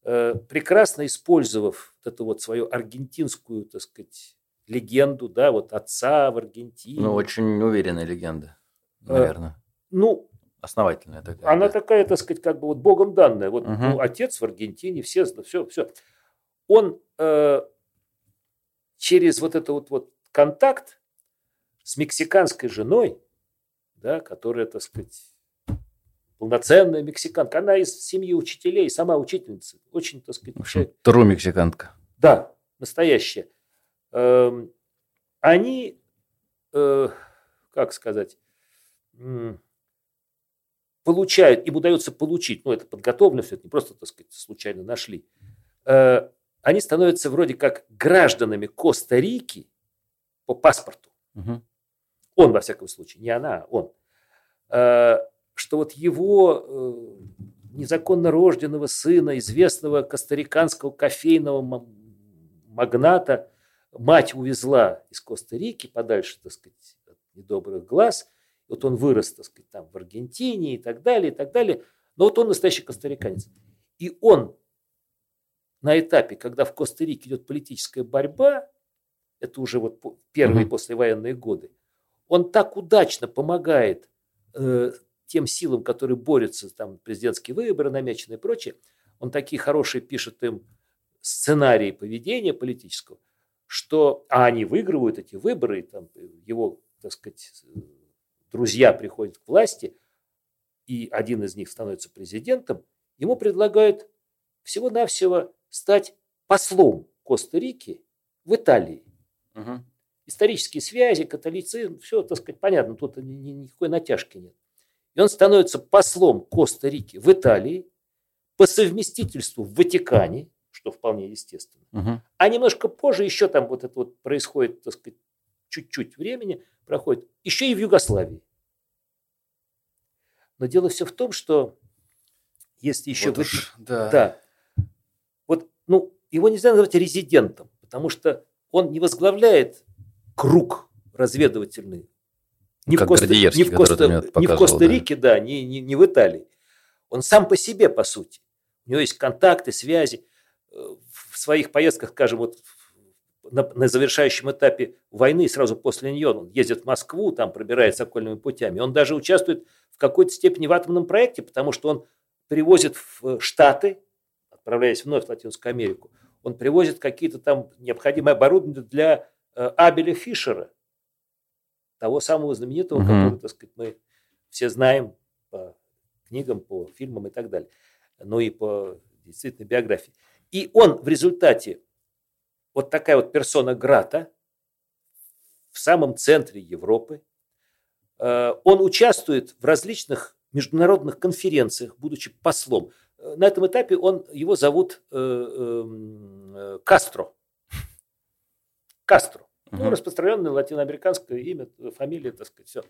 э, прекрасно использовав вот эту вот свою аргентинскую, так сказать, легенду, да, вот отца в Аргентине. Ну, очень уверенная легенда, наверное. Э, ну, основательная такая. Она да. такая, так сказать, как бы вот Богом данная. Вот угу. ну, отец в Аргентине, все, все, все. Он э, через вот этот вот, вот контакт с мексиканской женой, да, которая, так сказать, полноценная мексиканка, она из семьи учителей, сама учительница, очень, так сказать, в общем, тру мексиканка. Да, настоящая. Э, они, э, как сказать, получают, им удается получить, ну это подготовлено все, это не просто, так сказать, случайно нашли, э, они становятся вроде как гражданами Коста-Рики по паспорту. Угу. Он, во всяком случае, не она, а он. Что вот его э, незаконно рожденного сына, известного костариканского кофейного магната, мать увезла из Коста-Рики подальше, так сказать, от недобрых глаз – вот он вырос, так сказать, там в Аргентине и так далее, и так далее. Но вот он настоящий костариканец. И он на этапе, когда в Коста-Рике идет политическая борьба, это уже вот первые угу. послевоенные годы, он так удачно помогает э, тем силам, которые борются, там президентские выборы намечены и прочее, он такие хорошие пишет им сценарии поведения политического, что а они выигрывают эти выборы, там, его, так сказать, друзья приходят к власти, и один из них становится президентом, ему предлагают всего-навсего стать послом Коста-Рики в Италии. Угу. Исторические связи, католицизм, все, так сказать, понятно, тут ни, никакой натяжки нет. И он становится послом Коста-Рики в Италии, по совместительству в Ватикане, что вполне естественно. Угу. А немножко позже еще там вот это вот происходит, так сказать, чуть-чуть времени проходит, еще и в Югославии. Но дело все в том, что если еще... Вот уж, да. да. Вот, ну, его нельзя назвать резидентом, потому что он не возглавляет круг разведывательный. Ни как в, Коста, ни в, Коста, ни в Коста-Рике, да, да ни, ни, ни в Италии. Он сам по себе, по сути. У него есть контакты, связи. Э, в своих поездках, скажем, вот на, на завершающем этапе войны, сразу после нее, он ездит в Москву, там пробирается окольными путями. Он даже участвует в какой-то степени в атомном проекте, потому что он привозит в Штаты, отправляясь вновь в Латинскую Америку, он привозит какие-то там необходимые оборудование для э, Абеля Фишера, того самого знаменитого, угу. который, так сказать, мы все знаем по книгам, по фильмам и так далее, но и по действительно биографии. И он в результате вот такая вот персона Грата в самом центре Европы. Э, он участвует в различных международных конференциях, будучи послом. Э, на этом этапе он, его зовут э, эм, Кастро. Ну, распространенное латиноамериканское имя, фамилия, так сказать, все.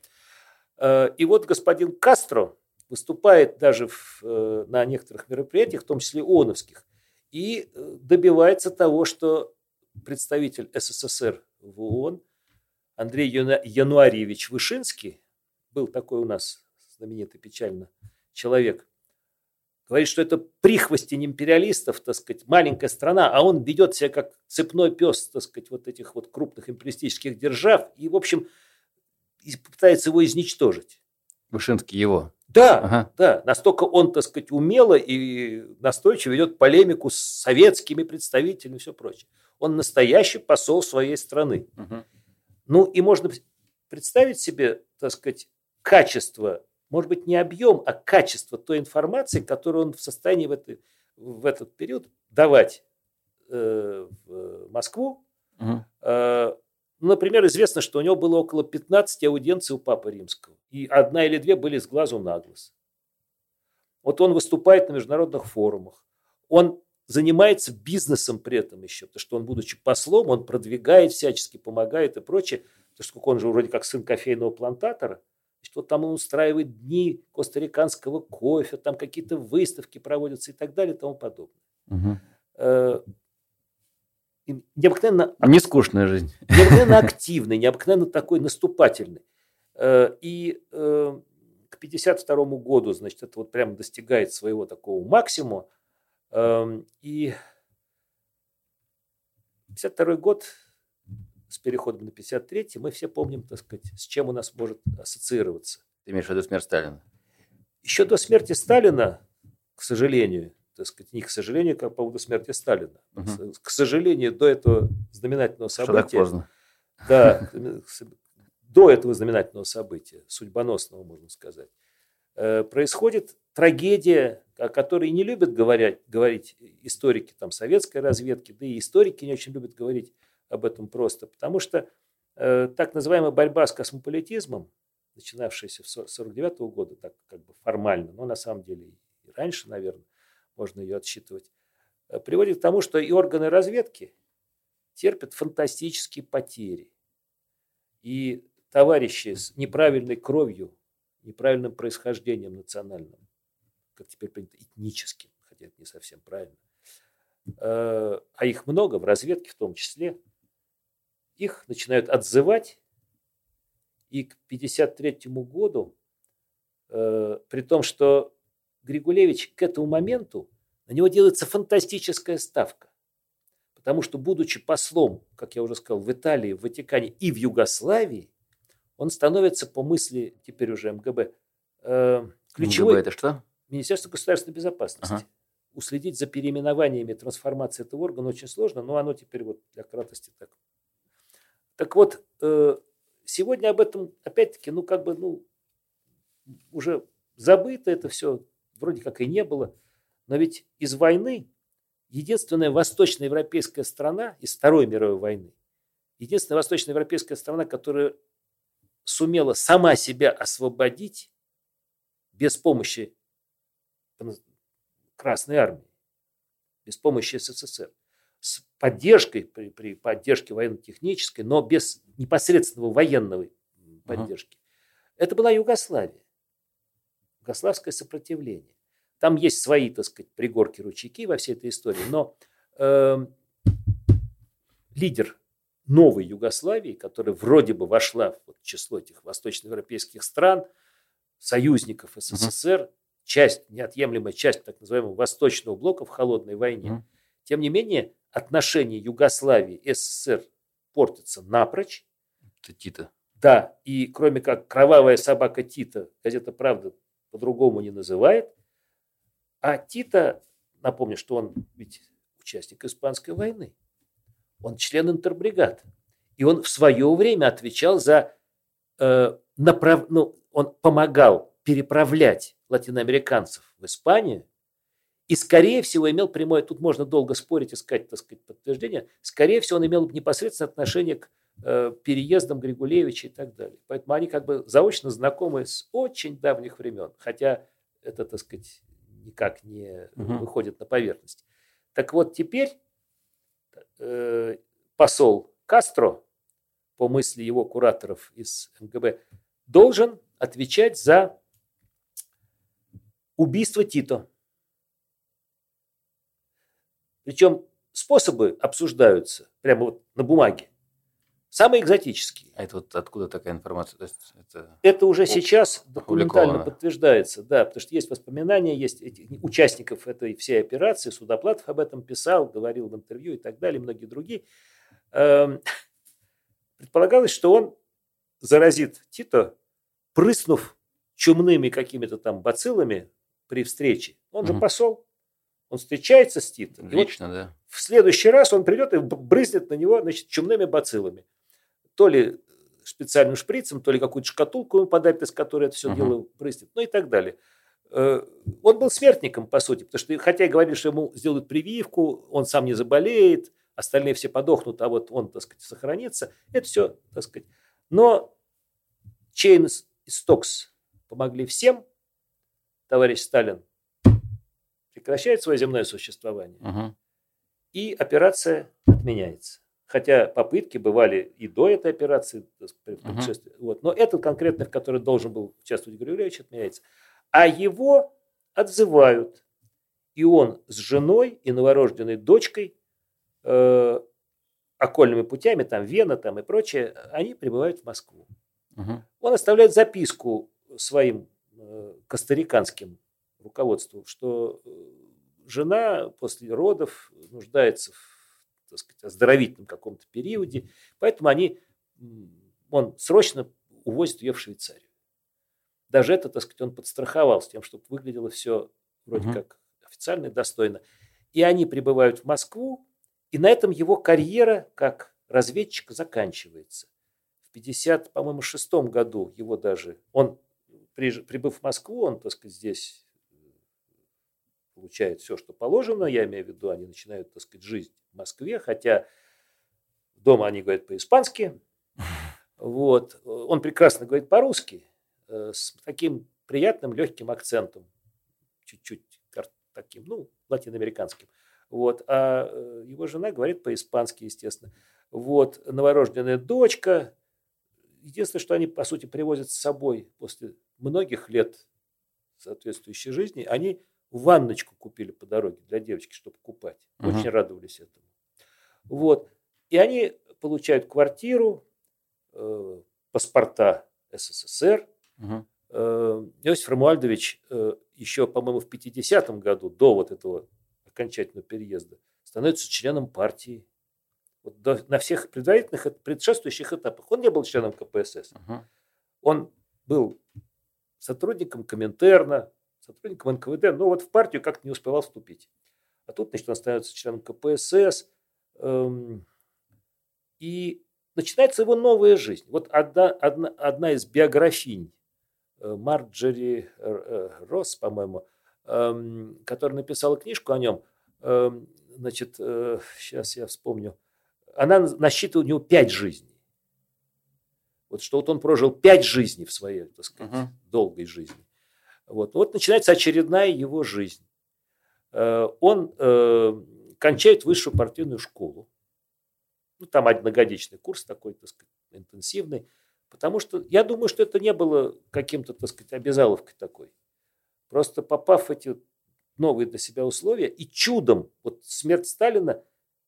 И вот господин Кастро выступает даже в, на некоторых мероприятиях, в том числе ООНовских, и добивается того, что представитель СССР в ООН Андрей Януарьевич Вышинский, был такой у нас знаменитый печально человек, говорит, что это прихвостень империалистов, так сказать, маленькая страна, а он ведет себя как цепной пес, так сказать, вот этих вот крупных империалистических держав, и, в общем, пытается его изничтожить. Вышинский его. Да, ага. да, настолько он, так сказать, умело и настойчиво ведет полемику с советскими представителями и все прочее. Он настоящий посол своей страны. Угу. Ну и можно представить себе, так сказать, качество, может быть, не объем, а качество той информации, которую он в состоянии в, это, в этот период давать э, в Москву. Угу. Э, например, известно, что у него было около 15 аудиенций у Папы Римского. И одна или две были с глазу на глаз. Вот он выступает на международных форумах. Он занимается бизнесом при этом еще, потому что он, будучи послом, он продвигает всячески, помогает и прочее, поскольку он же вроде как сын кофейного плантатора, вот там он устраивает дни костариканского кофе, там какие-то выставки проводятся и так далее и тому подобное. Угу. Необыкновенно... Нескучная жизнь. Необыкновенно активный, необыкновенно такой наступательный. Э, и э, к 52 году, значит, это вот прямо достигает своего такого максимума. Эм, и 52 год, с переходом на 53-й мы все помним, так сказать, с чем у нас может ассоциироваться. Ты имеешь в виду смерть Сталина? Еще до смерти Сталина, к сожалению, так сказать, не к сожалению, как по поводу смерти Сталина, угу. к сожалению, до этого знаменательного события. Что так поздно. Да, до этого знаменательного события, судьбоносного, можно сказать, э, происходит трагедия, о которой не любят говорить, говорить историки там, советской разведки, да и историки не очень любят говорить об этом просто, потому что э, так называемая борьба с космополитизмом, начинавшаяся с 1949 года, так как бы формально, но на самом деле и раньше, наверное, можно ее отсчитывать, э, приводит к тому, что и органы разведки терпят фантастические потери. И товарищи с неправильной кровью, неправильным происхождением национальным, как теперь принято, этническим, хотя это не совсем правильно, э, а их много в разведке в том числе, их начинают отзывать, и к 1953 году, э, при том, что Григулевич к этому моменту, на него делается фантастическая ставка. Потому что, будучи послом, как я уже сказал, в Италии, в Ватикане и в Югославии, он становится по мысли теперь уже МГБ э, ключевой... МГБ это что? Министерство государственной безопасности. Ага. Уследить за переименованиями трансформации этого органа очень сложно, но оно теперь вот для кратости так. Так вот, э, сегодня об этом опять-таки, ну как бы, ну, уже забыто это все, вроде как и не было. Но ведь из войны единственная восточноевропейская страна из Второй мировой войны, единственная восточноевропейская страна, которая сумела сама себя освободить без помощи Красной Армии, без помощи СССР, с поддержкой, при, при поддержке военно-технической, но без непосредственного военного поддержки. Uh-huh. Это была Югославия, югославское сопротивление. Там есть свои, так сказать, пригорки, ручейки во всей этой истории, но э, лидер новой Югославии, которая вроде бы вошла в число этих восточноевропейских стран, союзников СССР, угу. часть, неотъемлемая часть так называемого Восточного блока в холодной войне. Угу. Тем не менее, отношения Югославии и СССР портятся напрочь. Это Тита. Да, и кроме как кровавая собака Тита, газета «Правда» по-другому не называет, а Тита, напомню, что он ведь участник Испанской войны, он член интербригад. И он в свое время отвечал за э, направ... ну, он помогал переправлять латиноамериканцев в Испанию, и, скорее всего, имел прямое, тут можно долго спорить, искать, так сказать, подтверждение, скорее всего, он имел непосредственное отношение к э, переездам Григулевича и так далее. Поэтому они как бы заочно знакомы с очень давних времен, хотя это, так сказать, никак не угу. выходит на поверхность. Так вот, теперь э, посол Кастро, по мысли его кураторов из МГБ, должен отвечать за убийство Тито. Причем способы обсуждаются прямо вот на бумаге. Самые экзотические. А это вот откуда такая информация? это... это уже сейчас документально подтверждается, да, потому что есть воспоминания, есть участников этой всей операции, Судоплатов об этом писал, говорил в интервью и так далее, многие другие. Эм, предполагалось, что он заразит Тито, прыснув чумными какими-то там бациллами при встрече. Он же посол, он встречается с Тито. Лично, вот да. В следующий раз он придет и брызнет на него значит, чумными бациллами то ли специальным шприцем, то ли какую-то шкатулку ему подать, из которой это все uh-huh. дело брызнет, ну и так далее. Э, он был смертником, по сути, потому что, хотя и говорили, что ему сделают прививку, он сам не заболеет, остальные все подохнут, а вот он, так сказать, сохранится. Это все, так сказать. Но Чейн и Стокс помогли всем. Товарищ Сталин прекращает свое земное существование. Uh-huh. И операция отменяется. Хотя попытки бывали и до этой операции. Uh-huh. Вот. Но этот конкретно, в которой должен был участвовать Григорьевич, отменяется. А его отзывают. И он с женой и новорожденной дочкой э, окольными путями, там Вена там и прочее, они прибывают в Москву. Uh-huh. Он оставляет записку своим э, костариканским руководству, что э, жена после родов нуждается в так сказать, оздоровительном каком-то периоде. Поэтому они, он срочно увозит ее в Швейцарию. Даже это, так сказать, он подстраховал с тем, чтобы выглядело все вроде угу. как официально и достойно. И они прибывают в Москву, и на этом его карьера как разведчика заканчивается. В 50, по-моему, шестом году его даже, он, прибыв в Москву, он, так сказать, здесь получает все, что положено, я имею в виду, они начинают, так сказать, жизнь в Москве, хотя дома они говорят по-испански, вот. Он прекрасно говорит по-русски, э, с таким приятным легким акцентом, чуть-чуть таким, ну, латиноамериканским. Вот. А э, его жена говорит по-испански, естественно. Вот. Новорожденная дочка. Единственное, что они, по сути, привозят с собой после многих лет соответствующей жизни, они ванночку купили по дороге для девочки, чтобы купать. Очень uh-huh. радовались этому. Вот. И они получают квартиру, э, паспорта СССР. Uh-huh. Э, Иосиф Рамуальдович э, еще, по-моему, в 50-м году, до вот этого окончательного переезда, становится членом партии. Вот до, на всех предварительных, предшествующих этапах. Он не был членом КПСС. Uh-huh. Он был сотрудником Коминтерна, сотрудником НКВД, но вот в партию как-то не успевал вступить. А тут, значит, он становится членом КПСС. Эм, и начинается его новая жизнь. Вот одна, одна, одна из биографинь э, Марджери э, э, Росс, по-моему, эм, которая написала книжку о нем, эм, значит, э, сейчас я вспомню, она насчитывала у него пять жизней. Вот что вот он прожил пять жизней в своей, так сказать, uh-huh. долгой жизни. Вот. вот начинается очередная его жизнь. Э, он э, кончает высшую партийную школу. Ну, там одногодичный курс такой, так сказать, интенсивный. Потому что я думаю, что это не было каким-то, так сказать, обязаловкой такой. Просто попав в эти новые для себя условия, и чудом вот смерть Сталина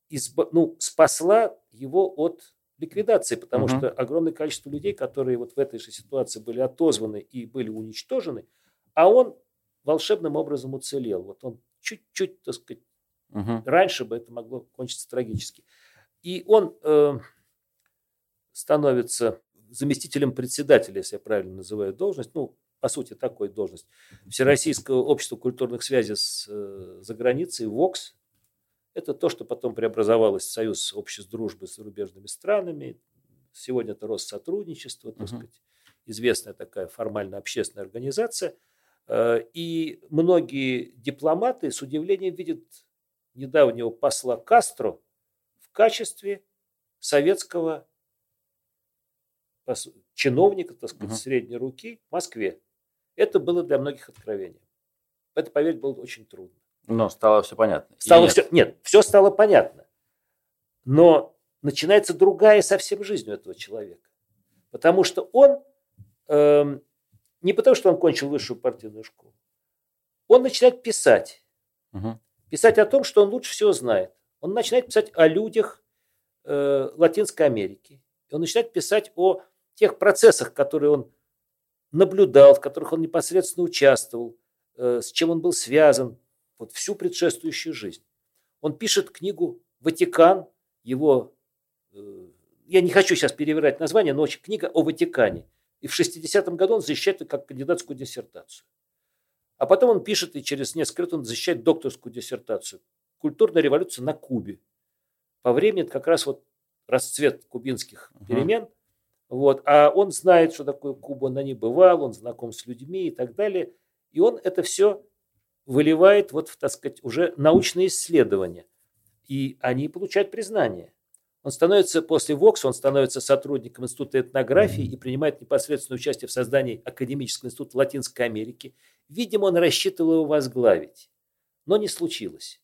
изба, ну, спасла его от ликвидации, потому угу. что огромное количество людей, которые вот в этой же ситуации были отозваны и были уничтожены – а он волшебным образом уцелел. Вот он чуть-чуть, так сказать, угу. раньше бы это могло кончиться трагически. И он э, становится заместителем председателя, если я правильно называю должность, ну, по сути, такой должность, Всероссийского общества культурных связей с э, заграницей, ВОКС. Это то, что потом преобразовалось в Союз обществ дружбы с зарубежными странами. Сегодня это Россотрудничество, так uh сказать, известная такая формально общественная организация – и многие дипломаты с удивлением видят недавнего посла Кастро в качестве советского чиновника, так сказать, uh средней руки в Москве. Это было для многих откровением. Это поверить было очень трудно. Но стало все понятно. Стало нет? все, нет, все стало понятно. Но начинается другая совсем жизнь у этого человека. Потому что он эм, не потому, что он кончил высшую партийную школу. Он начинает писать. Угу. Писать о том, что он лучше всего знает. Он начинает писать о людях э, Латинской Америки. И он начинает писать о тех процессах, которые он наблюдал, в которых он непосредственно участвовал, э, с чем он был связан вот всю предшествующую жизнь. Он пишет книгу «Ватикан», его, э, я не хочу сейчас перевирать название, но книга о Ватикане – и в 60-м году он защищает как кандидатскую диссертацию. А потом он пишет, и через несколько лет он защищает докторскую диссертацию. Культурная революция на Кубе. По времени это как раз вот расцвет кубинских uh-huh. перемен. Вот. А он знает, что такое Куба, он на ней бывал, он знаком с людьми и так далее. И он это все выливает вот в, так сказать, уже научные исследования. И они получают признание. Он становится после ВОКС, он становится сотрудником Института этнографии и принимает непосредственное участие в создании Академического института Латинской Америки. Видимо, он рассчитывал его возглавить, но не случилось.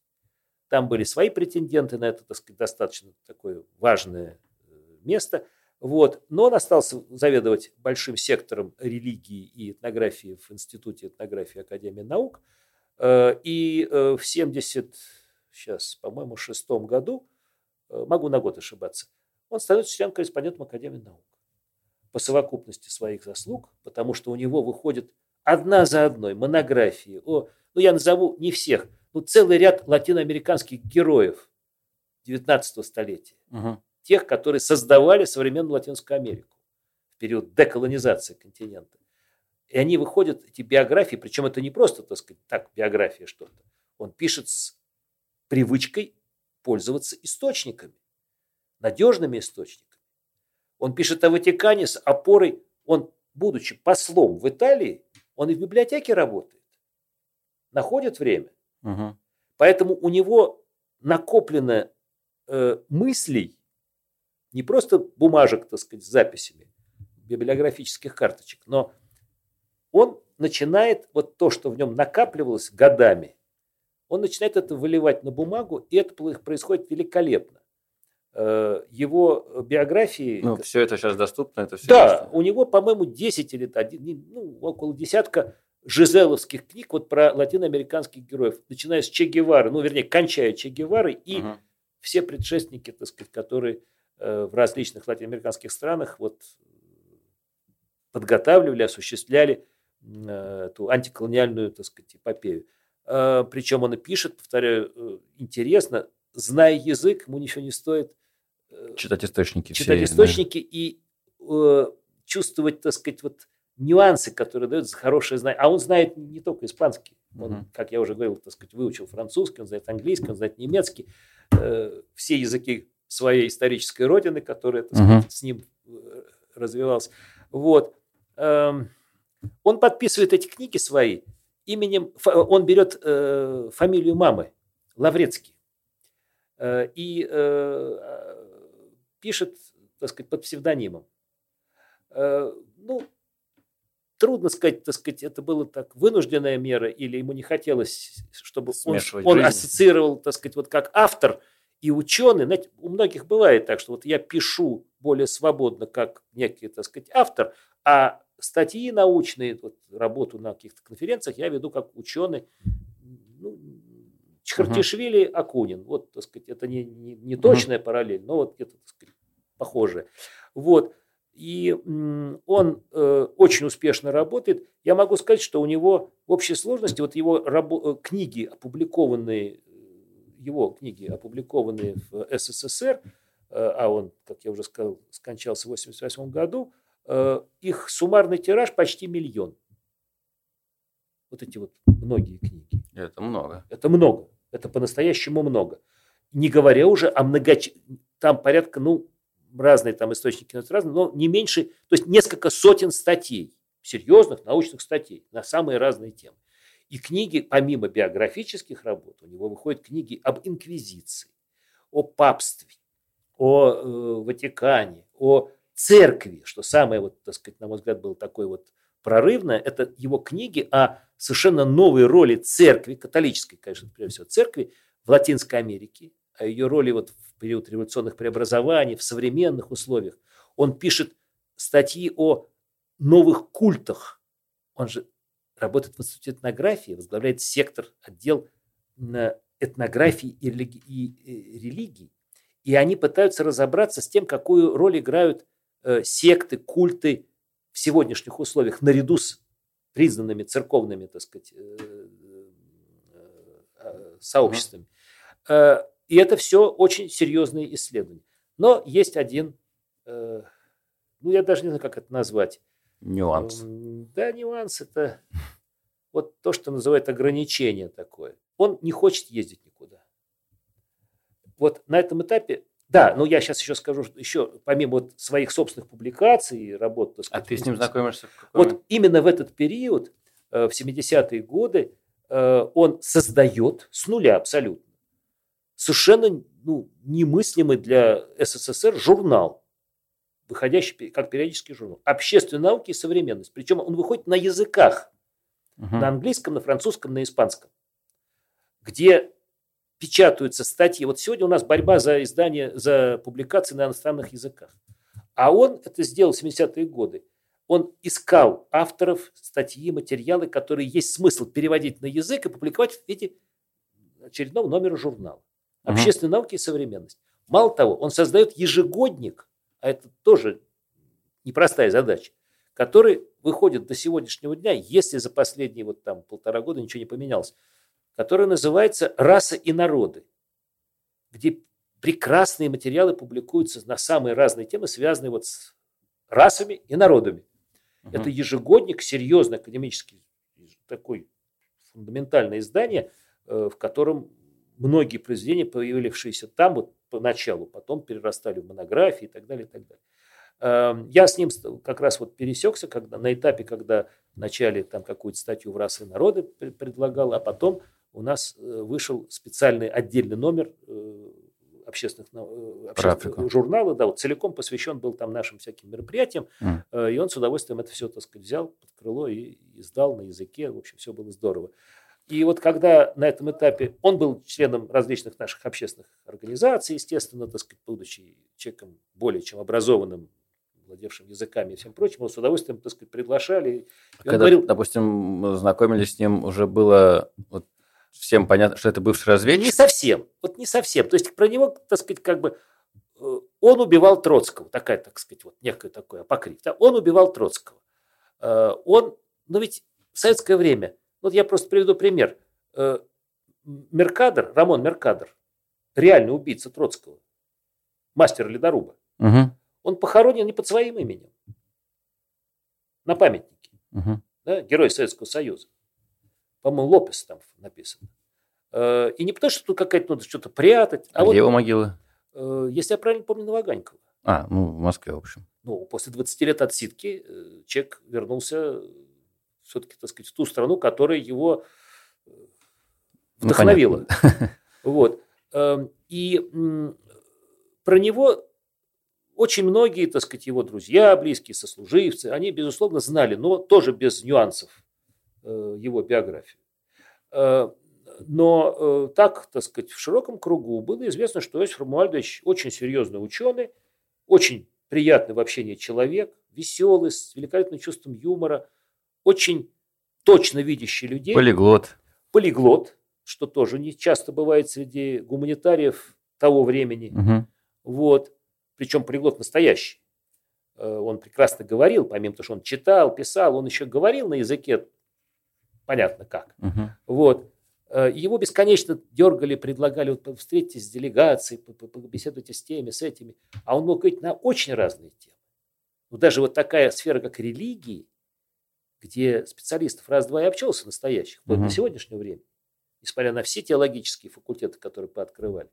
Там были свои претенденты на это, так сказать, достаточно такое важное э, место. Вот. Но он остался заведовать большим сектором религии и этнографии в Институте этнографии Академии наук. Э, и э, в 70, сейчас, по-моему, шестом году могу на год ошибаться, он становится членом-корреспондентом Академии наук по совокупности своих заслуг, потому что у него выходит одна за одной монографии о, ну я назову не всех, ну целый ряд латиноамериканских героев 19 столетия. Угу. Тех, которые создавали современную Латинскую Америку в период деколонизации континента. И они выходят, эти биографии, причем это не просто, так сказать, так, биография что-то. Он пишет с привычкой пользоваться источниками, надежными источниками. Он пишет о Ватикане с опорой, он, будучи послом в Италии, он и в библиотеке работает, находит время. Угу. Поэтому у него накоплено э, мыслей, не просто бумажек, так сказать, с записями, библиографических карточек, но он начинает вот то, что в нем накапливалось годами, он начинает это выливать на бумагу, и это происходит великолепно. Э, его биографии... Ну, все это сейчас доступно, это все. Да, есть. у него, по-моему, 10 или ну, около десятка жизеловских книг вот про латиноамериканских героев, начиная с Че Гевары, ну, вернее, кончая Че Гевары и угу. все предшественники, так сказать, которые э, в различных латиноамериканских странах вот подготавливали, осуществляли э, эту антиколониальную, так сказать, эпопею. Э, причем он и пишет, повторяю, э, интересно, зная язык, ему ничего не стоит э, читать источники. Читать все, источники да. и э, чувствовать, так сказать, вот нюансы, которые дают хорошее знание. А он знает не только испанский. Он, uh как я уже говорил, так сказать, выучил французский, он знает английский, он знает немецкий. Э, все языки своей исторической родины, которая, так сказать, uh с ним развивалась. Вот. Эм, он подписывает эти книги свои именем, он берет э, фамилию мамы, Лаврецкий, э, и э, пишет, так сказать, под псевдонимом. Э, ну, трудно сказать, так сказать, это была так вынужденная мера, или ему не хотелось, чтобы он, он ассоциировал, так сказать, вот как автор и ученый. Знаете, у многих бывает так, что вот я пишу более свободно, как некий, так сказать, автор, а статьи научные, вот, работу на каких-то конференциях я веду как ученый. Ну, Чхартишвили, uh Акунин. Вот, так сказать, это не, не, не точная uh параллель, но вот где-то, так сказать, похожее. Вот. И он э, очень успешно работает. Я могу сказать, что у него в общей сложности вот его рабо- э, книги, опубликованные, его книги, опубликованные в СССР, э, а он, как я уже сказал, скончался в 1988 году, Э, их суммарный тираж почти миллион. Вот эти вот многие книги. Это много. Это много. Это по-настоящему много. Не говоря уже о многоч... Там порядка, ну, разные там источники разные, но не меньше, то есть несколько сотен статей, серьезных научных статей на самые разные темы. И книги, помимо биографических работ, у него выходят книги об инквизиции, о папстве, о э, Ватикане, о церкви, что самое, вот, так сказать, на мой взгляд, было такое вот прорывное, это его книги о совершенно новой роли церкви, католической, конечно, прежде всего, церкви в Латинской Америке, о ее роли вот в период революционных преобразований, в современных условиях. Он пишет статьи о новых культах. Он же работает в институте этнографии, возглавляет сектор, отдел этнографии и религии. И они пытаются разобраться с тем, какую роль играют Э, секты, культы в сегодняшних условиях наряду с признанными церковными, так сказать, э, э, сообществами. И это все очень серьезные исследования. Но есть один, ну я даже не знаю, как это назвать. Нюанс. Да, нюанс это вот то, что называют ограничение такое. Он не хочет ездить никуда. Вот на этом этапе да, ну я сейчас еще скажу, что еще помимо вот своих собственных публикаций и работ... Так сказать, а ты с ним знакомишься? Вот именно в этот период, э, в 70-е годы, э, он создает с нуля абсолютно совершенно ну, немыслимый для СССР журнал, выходящий как периодический журнал. Общественные науки и современность. Причем он выходит на языках. Угу. На английском, на французском, на испанском. Где печатаются статьи. Вот сегодня у нас борьба за издание, за публикации на иностранных языках. А он это сделал в 70-е годы. Он искал авторов статьи, материалы, которые есть смысл переводить на язык и публиковать в виде очередного номера журнала. Общественные uh науки и современность. Мало того, он создает ежегодник, а это тоже непростая задача, который выходит до сегодняшнего дня, если за последние вот там полтора года ничего не поменялось, которая называется «Раса и народы», где прекрасные материалы публикуются на самые разные темы, связанные вот с расами и народами. Угу. Это ежегодник, серьезный академический такой фундаментальное издание, э, в котором многие произведения, появившиеся там вот поначалу, потом перерастали в монографии и так далее, и так далее. Эм, я с ним как раз вот пересекся когда, на этапе, когда вначале там какую-то статью в «Расы и народы» предлагал, а потом у нас э, вышел специальный отдельный номер э, общественных, общественных журнала, да, вот целиком посвящен был там нашим всяким мероприятиям, mm. и он с удовольствием это все, так сказать, взял под крыло и издал на языке, в общем, все было здорово. И вот когда на этом этапе он был членом различных наших общественных организаций, естественно, так сказать, будучи человеком более чем образованным, владевшим языками и всем прочим, его с удовольствием, так сказать, приглашали. Когда, говорил, допустим, знакомились с ним, уже было вот, всем понятно, что это бывший разведчик? Не совсем. Вот не совсем. То есть про него, так сказать, как бы э, он убивал Троцкого. Такая, так сказать, вот некое такое апокриф. Да? Он убивал Троцкого. Э, он, но ведь в советское время, вот я просто приведу пример. Э, Меркадер, Рамон Меркадер, реальный убийца Троцкого, мастер ледоруба, угу. он похоронен не под своим именем, на памятнике. Угу. Да, герой Советского Союза. По-моему, Лопес там написано. Э, и не потому, что тут какая-то надо что-то прятать. А, а вот, где его могила? Э, если я правильно помню, Новоганькова. А, ну, в Москве, в общем. Ну, после 20 лет отсидки э, человек вернулся все-таки, так сказать, в ту страну, которая его ну, вдохновила. Ну, вот. Эм, и про него очень многие, так сказать, его друзья, близкие, сослуживцы, они, безусловно, знали, но тоже без нюансов его биографию. Э, но э, так, так сказать, в широком кругу было известно, что Иосиф Рамуальдович очень серьезный ученый, очень приятный в общении человек, веселый, с великолепным чувством юмора, очень точно видящий людей. Полиглот. Полиглот, что тоже не часто бывает среди гуманитариев того времени. Угу. Вот. Причем полиглот настоящий. Он прекрасно говорил, помимо того, что он читал, писал, он еще говорил на языке понятно как. Угу. Вот. Э, его бесконечно дергали, предлагали, вот, встретитесь с делегацией, побеседуйте с теми, с этими. А он мог говорить на очень разные темы. Ну, даже вот такая сфера, как религии, где специалистов раз-два и обчелся настоящих, угу. до сегодняшнего времени, несмотря на все теологические факультеты, которые пооткрывали.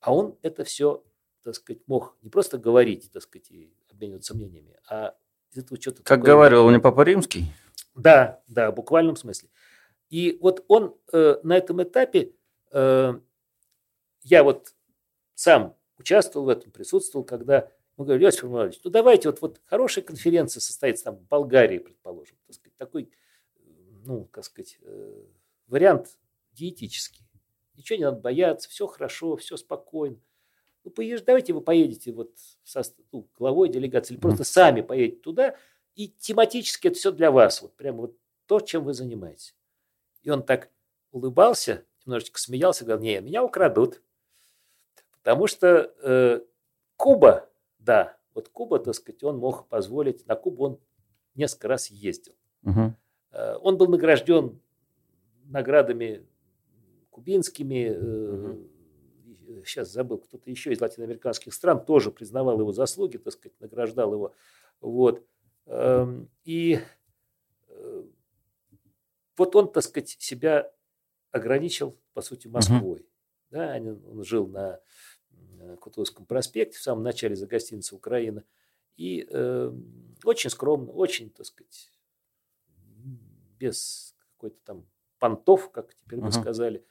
А он это все, так сказать, мог не просто говорить, так сказать, и обмениваться мнениями, а из этого что-то... Как такое... говорил не Папа Римский? Да, да, в буквальном смысле. И вот он э, на этом этапе, э, я вот сам участвовал в этом, присутствовал, когда мы говорили, Иосиф Романович, ну давайте, вот, вот хорошая конференция состоится там в Болгарии, предположим, так сказать, такой, ну, как сказать, э, вариант диетический. Ничего не надо бояться, все хорошо, все спокойно. Ну, поезж, давайте вы поедете вот со ну, главой делегации, или просто сами поедете туда – и тематически это все для вас, вот прямо вот то, чем вы занимаетесь. И он так улыбался, немножечко смеялся, говорил, не, меня украдут. Потому что э, Куба, да, вот Куба, так сказать, он мог позволить, на Кубу он несколько раз ездил. Угу. Э, он был награжден наградами кубинскими, э, угу. сейчас забыл, кто-то еще из латиноамериканских стран тоже признавал его заслуги, так сказать, награждал его. Вот. Эм, и э, вот он, так сказать, себя ограничил, по сути, Москвой. Угу. Да, он жил на Кутузовском проспекте, в самом начале за гостиницей Украина. И э, очень скромно, очень, так сказать, без какой-то там понтов, как теперь uh-huh. сказали.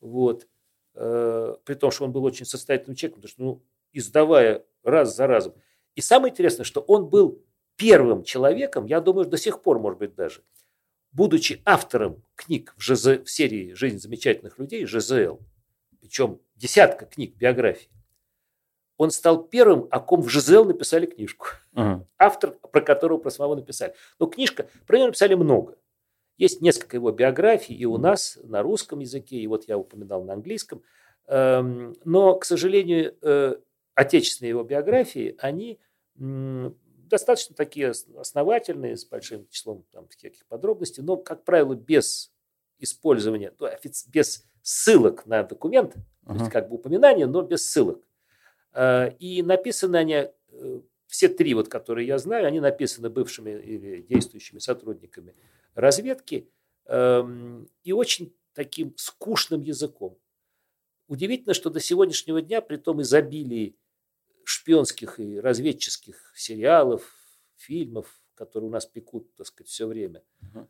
Вот. Э, при том, что он был очень состоятельным человеком, потому что, ну, издавая раз за разом. И самое интересное, что он был первым человеком, я думаю, до сих пор, может быть, даже, будучи автором книг в, ЖЗ, в серии «Жизнь замечательных людей» ЖЗЛ, причем десятка книг биографий, он стал первым, о ком в ЖЗЛ написали книжку. Uh-huh. Автор, про которого про самого написали. Но книжка, про нее написали много. Есть несколько его биографий и у нас на русском языке, и вот я упоминал на английском. Эм, но, к сожалению, э, отечественные его биографии, они достаточно такие основательные, с большим числом там, всяких подробностей, но, как правило, без использования, без ссылок на документ, То есть как бы упоминания, но без ссылок. И написаны они, все три, вот, которые я знаю, они написаны бывшими или действующими сотрудниками разведки эм, и очень таким скучным языком. Удивительно, что до сегодняшнего дня, при том изобилии шпионских и разведческих сериалов, фильмов, которые у нас пекут, так сказать, все время, угу.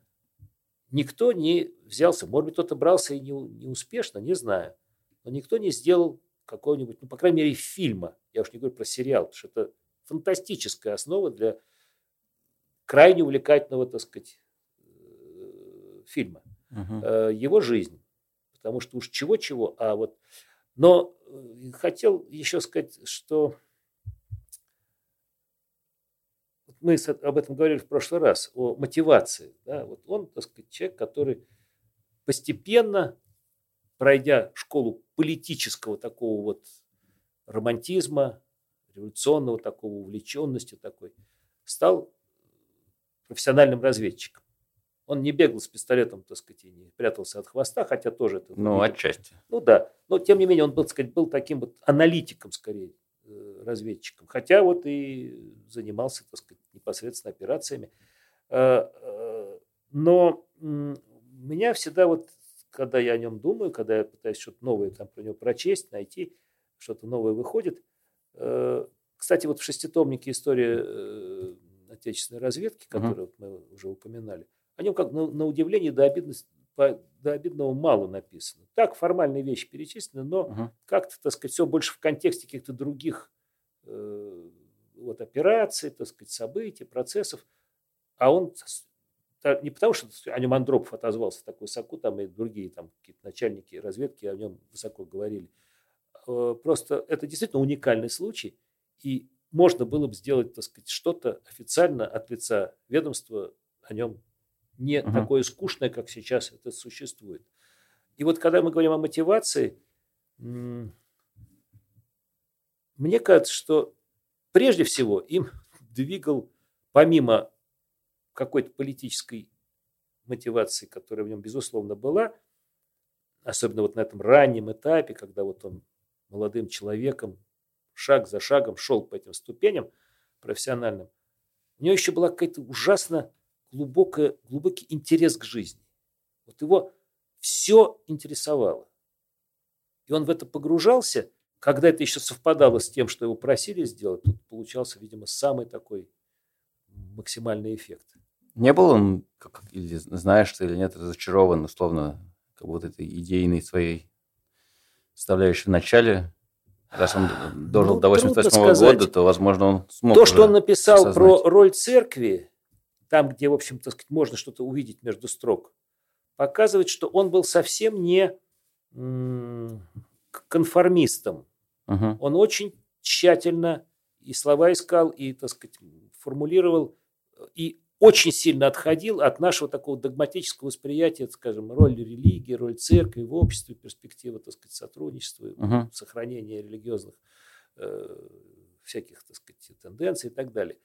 никто не взялся, может быть, кто-то брался и не, не успешно, не знаю, но никто не сделал какого-нибудь, ну, по крайней мере, фильма. Я уж не говорю про сериал, потому что это фантастическая основа для крайне увлекательного, так сказать, э, фильма. Угу. Его жизнь. Потому что уж чего-чего, а вот... Но э, хотел еще сказать, что мы об этом говорили в прошлый раз, о мотивации. Да? Вот он, так сказать, человек, который постепенно, пройдя школу политического такого вот романтизма, революционного такого увлеченности такой, стал профессиональным разведчиком. Он не бегал с пистолетом, так сказать, и не прятался от хвоста, хотя тоже это... Ну, отчасти. Ну, да. Но, тем не менее, он, был, так сказать, был таким вот аналитиком, скорее, разведчиком. Хотя вот и занимался, так сказать, непосредственно операциями. Э, э, но меня всегда вот, когда я о нем думаю, когда я пытаюсь что-то новое там про него прочесть, найти, что-то новое выходит. Кстати, вот в шеститомнике история отечественной разведки, которую uh-huh. мы уже упоминали, о нем как на, на удивление до, обидности, по, до обидного мало написано. Так, формальные вещи перечислены, но uh-huh. как-то, так сказать, все больше в контексте каких-то других э, вот, операций, так сказать, событий, процессов. А он не потому, что о нем Андропов отозвался так высоко, там и другие там какие-то начальники разведки о нем высоко говорили. Э, просто это действительно уникальный случай, и можно было бы сделать, так сказать, что-то официально от лица ведомства о нем не uh-huh. такое скучное, как сейчас это существует. И вот когда мы говорим о мотивации, мне кажется, что прежде всего им двигал, помимо какой-то политической мотивации, которая в нем, безусловно, была, особенно вот на этом раннем этапе, когда вот он молодым человеком шаг за шагом шел по этим ступеням профессиональным, у него еще была какая-то ужасно глубокое, глубокий интерес к жизни. Вот его все интересовало. И он в это погружался, когда это еще совпадало с тем, что его просили сделать, тут получался, видимо, самый такой максимальный эффект. Не был он, как, или знаешь ты или нет, разочарован, условно, как вот этой идейной своей составляющей в начале, раз он дожил ну, до 88 года, то, возможно, он смог То, что он написал осознать. про роль церкви, там, где, в общем, так сказать, можно что-то увидеть между строк, показывает, что он был совсем не конформистом. Угу. Он очень тщательно и слова искал, и, так сказать, формулировал, и очень сильно отходил от нашего такого догматического восприятия, скажем, роли религии, роль церкви в обществе, перспективы, так сказать, сотрудничества, угу. сохранения религиозных э, всяких, так сказать, тенденций и так далее.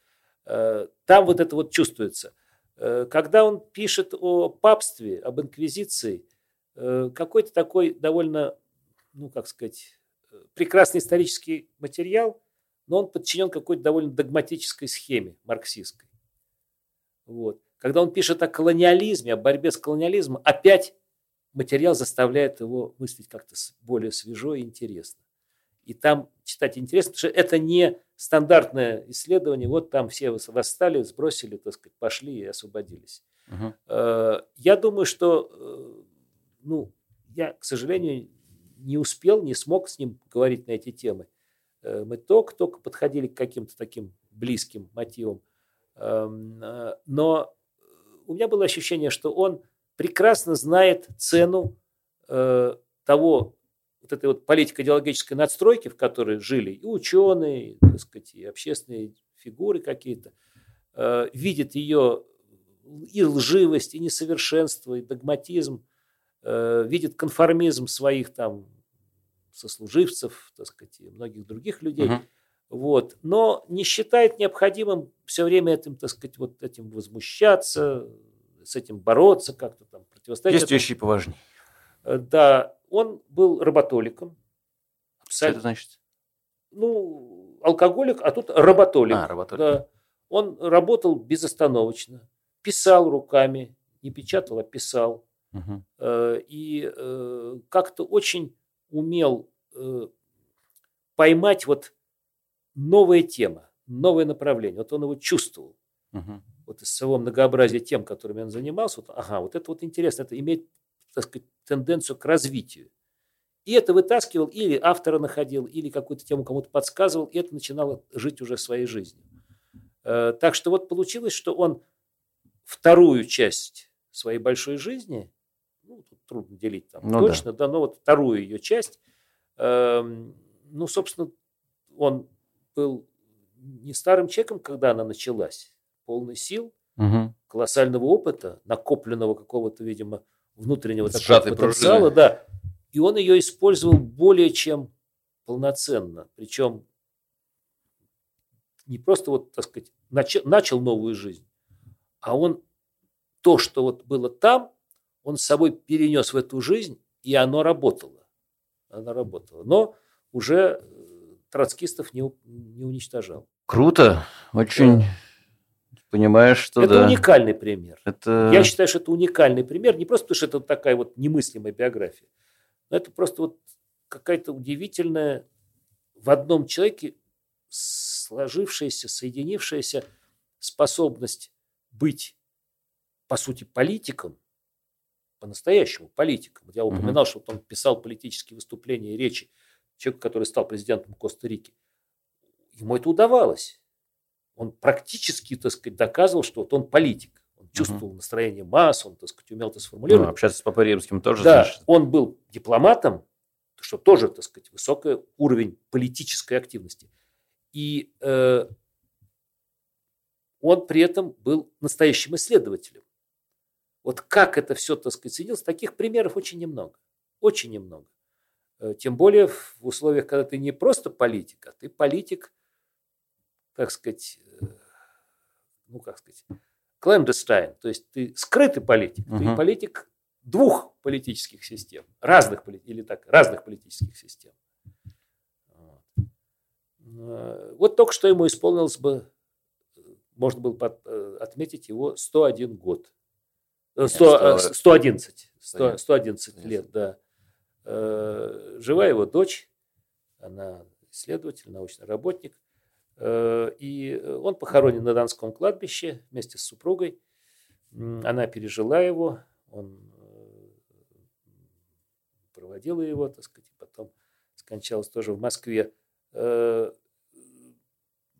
Э, там вот это вот чувствуется. Э, когда он пишет о папстве, об инквизиции, э, какой-то такой довольно, ну как сказать, прекрасный исторический материал, но он подчинен какой-то довольно догматической схеме марксистской. Вот. Когда он пишет о колониализме, о борьбе с колониализмом, опять материал заставляет его мыслить как-то более свежо и интересно. И там читать интересно, потому что это не стандартное исследование. Вот там все восстали, сбросили, так сказать, пошли и освободились. Uh-huh. Я думаю, что, э, ну, я, к сожалению, не успел, не смог с ним говорить на эти темы. Э, мы только-только подходили к каким-то таким близким мотивам. Эм, но у меня было ощущение, что он прекрасно знает цену того вот этой вот политико-идеологической надстройки, в которой жили и ученые, и, так сказать, и общественные фигуры какие-то, э, видит ее и лживость, и несовершенство, и догматизм, э, видит конформизм своих там сослуживцев, так сказать, и многих других людей. Uh-huh. Вот. Но не считает необходимым все время этим, так сказать, вот этим возмущаться, с этим бороться, как-то там противостоять. Есть этому. вещи поважнее. Э, да, он был работоликом, Что это значит? Ну, алкоголик, а тут работолик. А, работолик. Да. Он работал безостановочно, писал руками, не печатал, а писал. Э, И э, как-то очень умел э, поймать вот новая тема, новое направление. Вот он его чувствовал. Мгм. вот из своего многообразия тем, которыми он занимался, вот, ага, вот это вот интересно, это имеет, так сказать, тенденцию к развитию. И это вытаскивал, или автора находил, или какую-то тему кому-то подсказывал, и это начинало жить уже своей жизнью. Так что вот получилось, что он вторую часть своей большой жизни, ну, тут трудно делить там Ну да. точно, да. но вот вторую ее часть, эм, ну, собственно, он был не старым человеком, когда она началась, полный сил, Мгм. колоссального опыта, накопленного какого-то, видимо, внутреннего такого Сжатой потенциала, пружины. да. И он ее использовал более чем полноценно. Причем не просто вот, так сказать, нач- начал новую жизнь, а он то, что вот было там, он с собой перенес в эту жизнь, и оно работало. Оно работало. Но уже э, троцкистов не, не уничтожал. Круто. Очень понимаешь, что это да. уникальный пример. Это... Я считаю, что это уникальный пример, не просто потому, что это такая вот немыслимая биография, но это просто вот какая-то удивительная в одном человеке сложившаяся, соединившаяся способность быть, по сути, политиком, по-настоящему политиком. Вот я упоминал, что вот он писал политические выступления и речи человеку, который стал президентом Коста-Рики. Ему это удавалось. Он практически, так сказать, доказывал, что вот он политик. Он чувствовал настроение масс, он, так сказать, умел это Ну, сформулировать. общаться с Папой Римским тоже, да, значит, он был дипломатом, что тоже, так сказать, высокий уровень политической активности. И э, он при этом был настоящим исследователем. Вот как это все, так сказать, соединилось, таких примеров очень немного. Очень немного. Э, Тем более в условиях, когда ты не просто политик, а ты политик, как сказать, э, ну, как сказать, clandestine, то есть ты скрытый политик, ты Мгм. политик двух политических систем, разных, или так, разных политических систем. Вот. Э, только что ему исполнилось бы, можно было отметить его 101 год. Э, 100, э, сто- 111. 100 111 111 лет, да. Э, Жива его дочь, она исследователь, научный работник. Э, И он похоронен на Донском кладбище вместе с супругой. Она пережила его, он э, проводила его, так сказать, и потом скончалась тоже в Москве.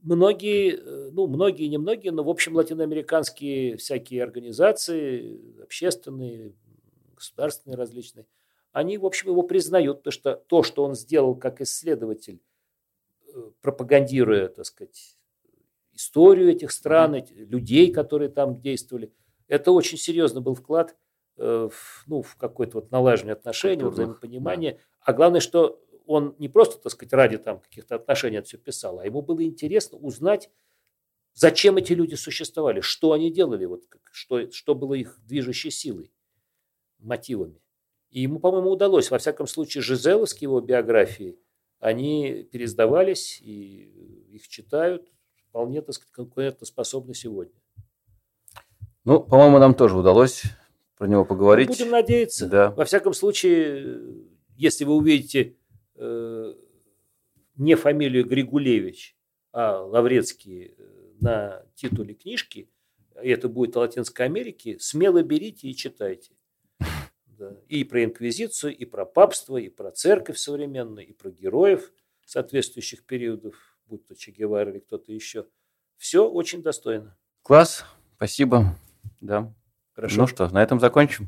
Многие, э, ну, многие, не многие, но, в общем, латиноамериканские всякие организации, общественные, государственные различные, они, в общем, его признают, потому что то, что он сделал как исследователь, э, пропагандируя, так сказать, историю этих стран, людей, которые там действовали, это очень серьезный был вклад э, в, ну, в какое-то вот налаживание отношений, взаимопонимание. А главное, что он не просто, так сказать, ради там каких-то отношений это все писал, а ему было интересно узнать, зачем эти люди существовали, что они делали, вот, что, что было их движущей силой, мотивами. И ему, по-моему, удалось. Во всяком случае, Жизеловские его биографии, они пересдавались, и их читают вполне, так сказать, конкурентоспособны сегодня. Ну, по-моему, нам тоже удалось про него поговорить. Будем надеяться. Да. Во всяком случае, если вы увидите не фамилию Григулевич, а Лаврецкий э, на титуле книжки, и это будет о Латинской Америке, смело берите и читайте. Да. И про инквизицию, и про папство, и про церковь современную, и про героев соответствующих периодов, будь то Че Гевара или кто-то еще. Все очень достойно. Класс, спасибо. Да. Хорошо. Ну что, на этом закончим.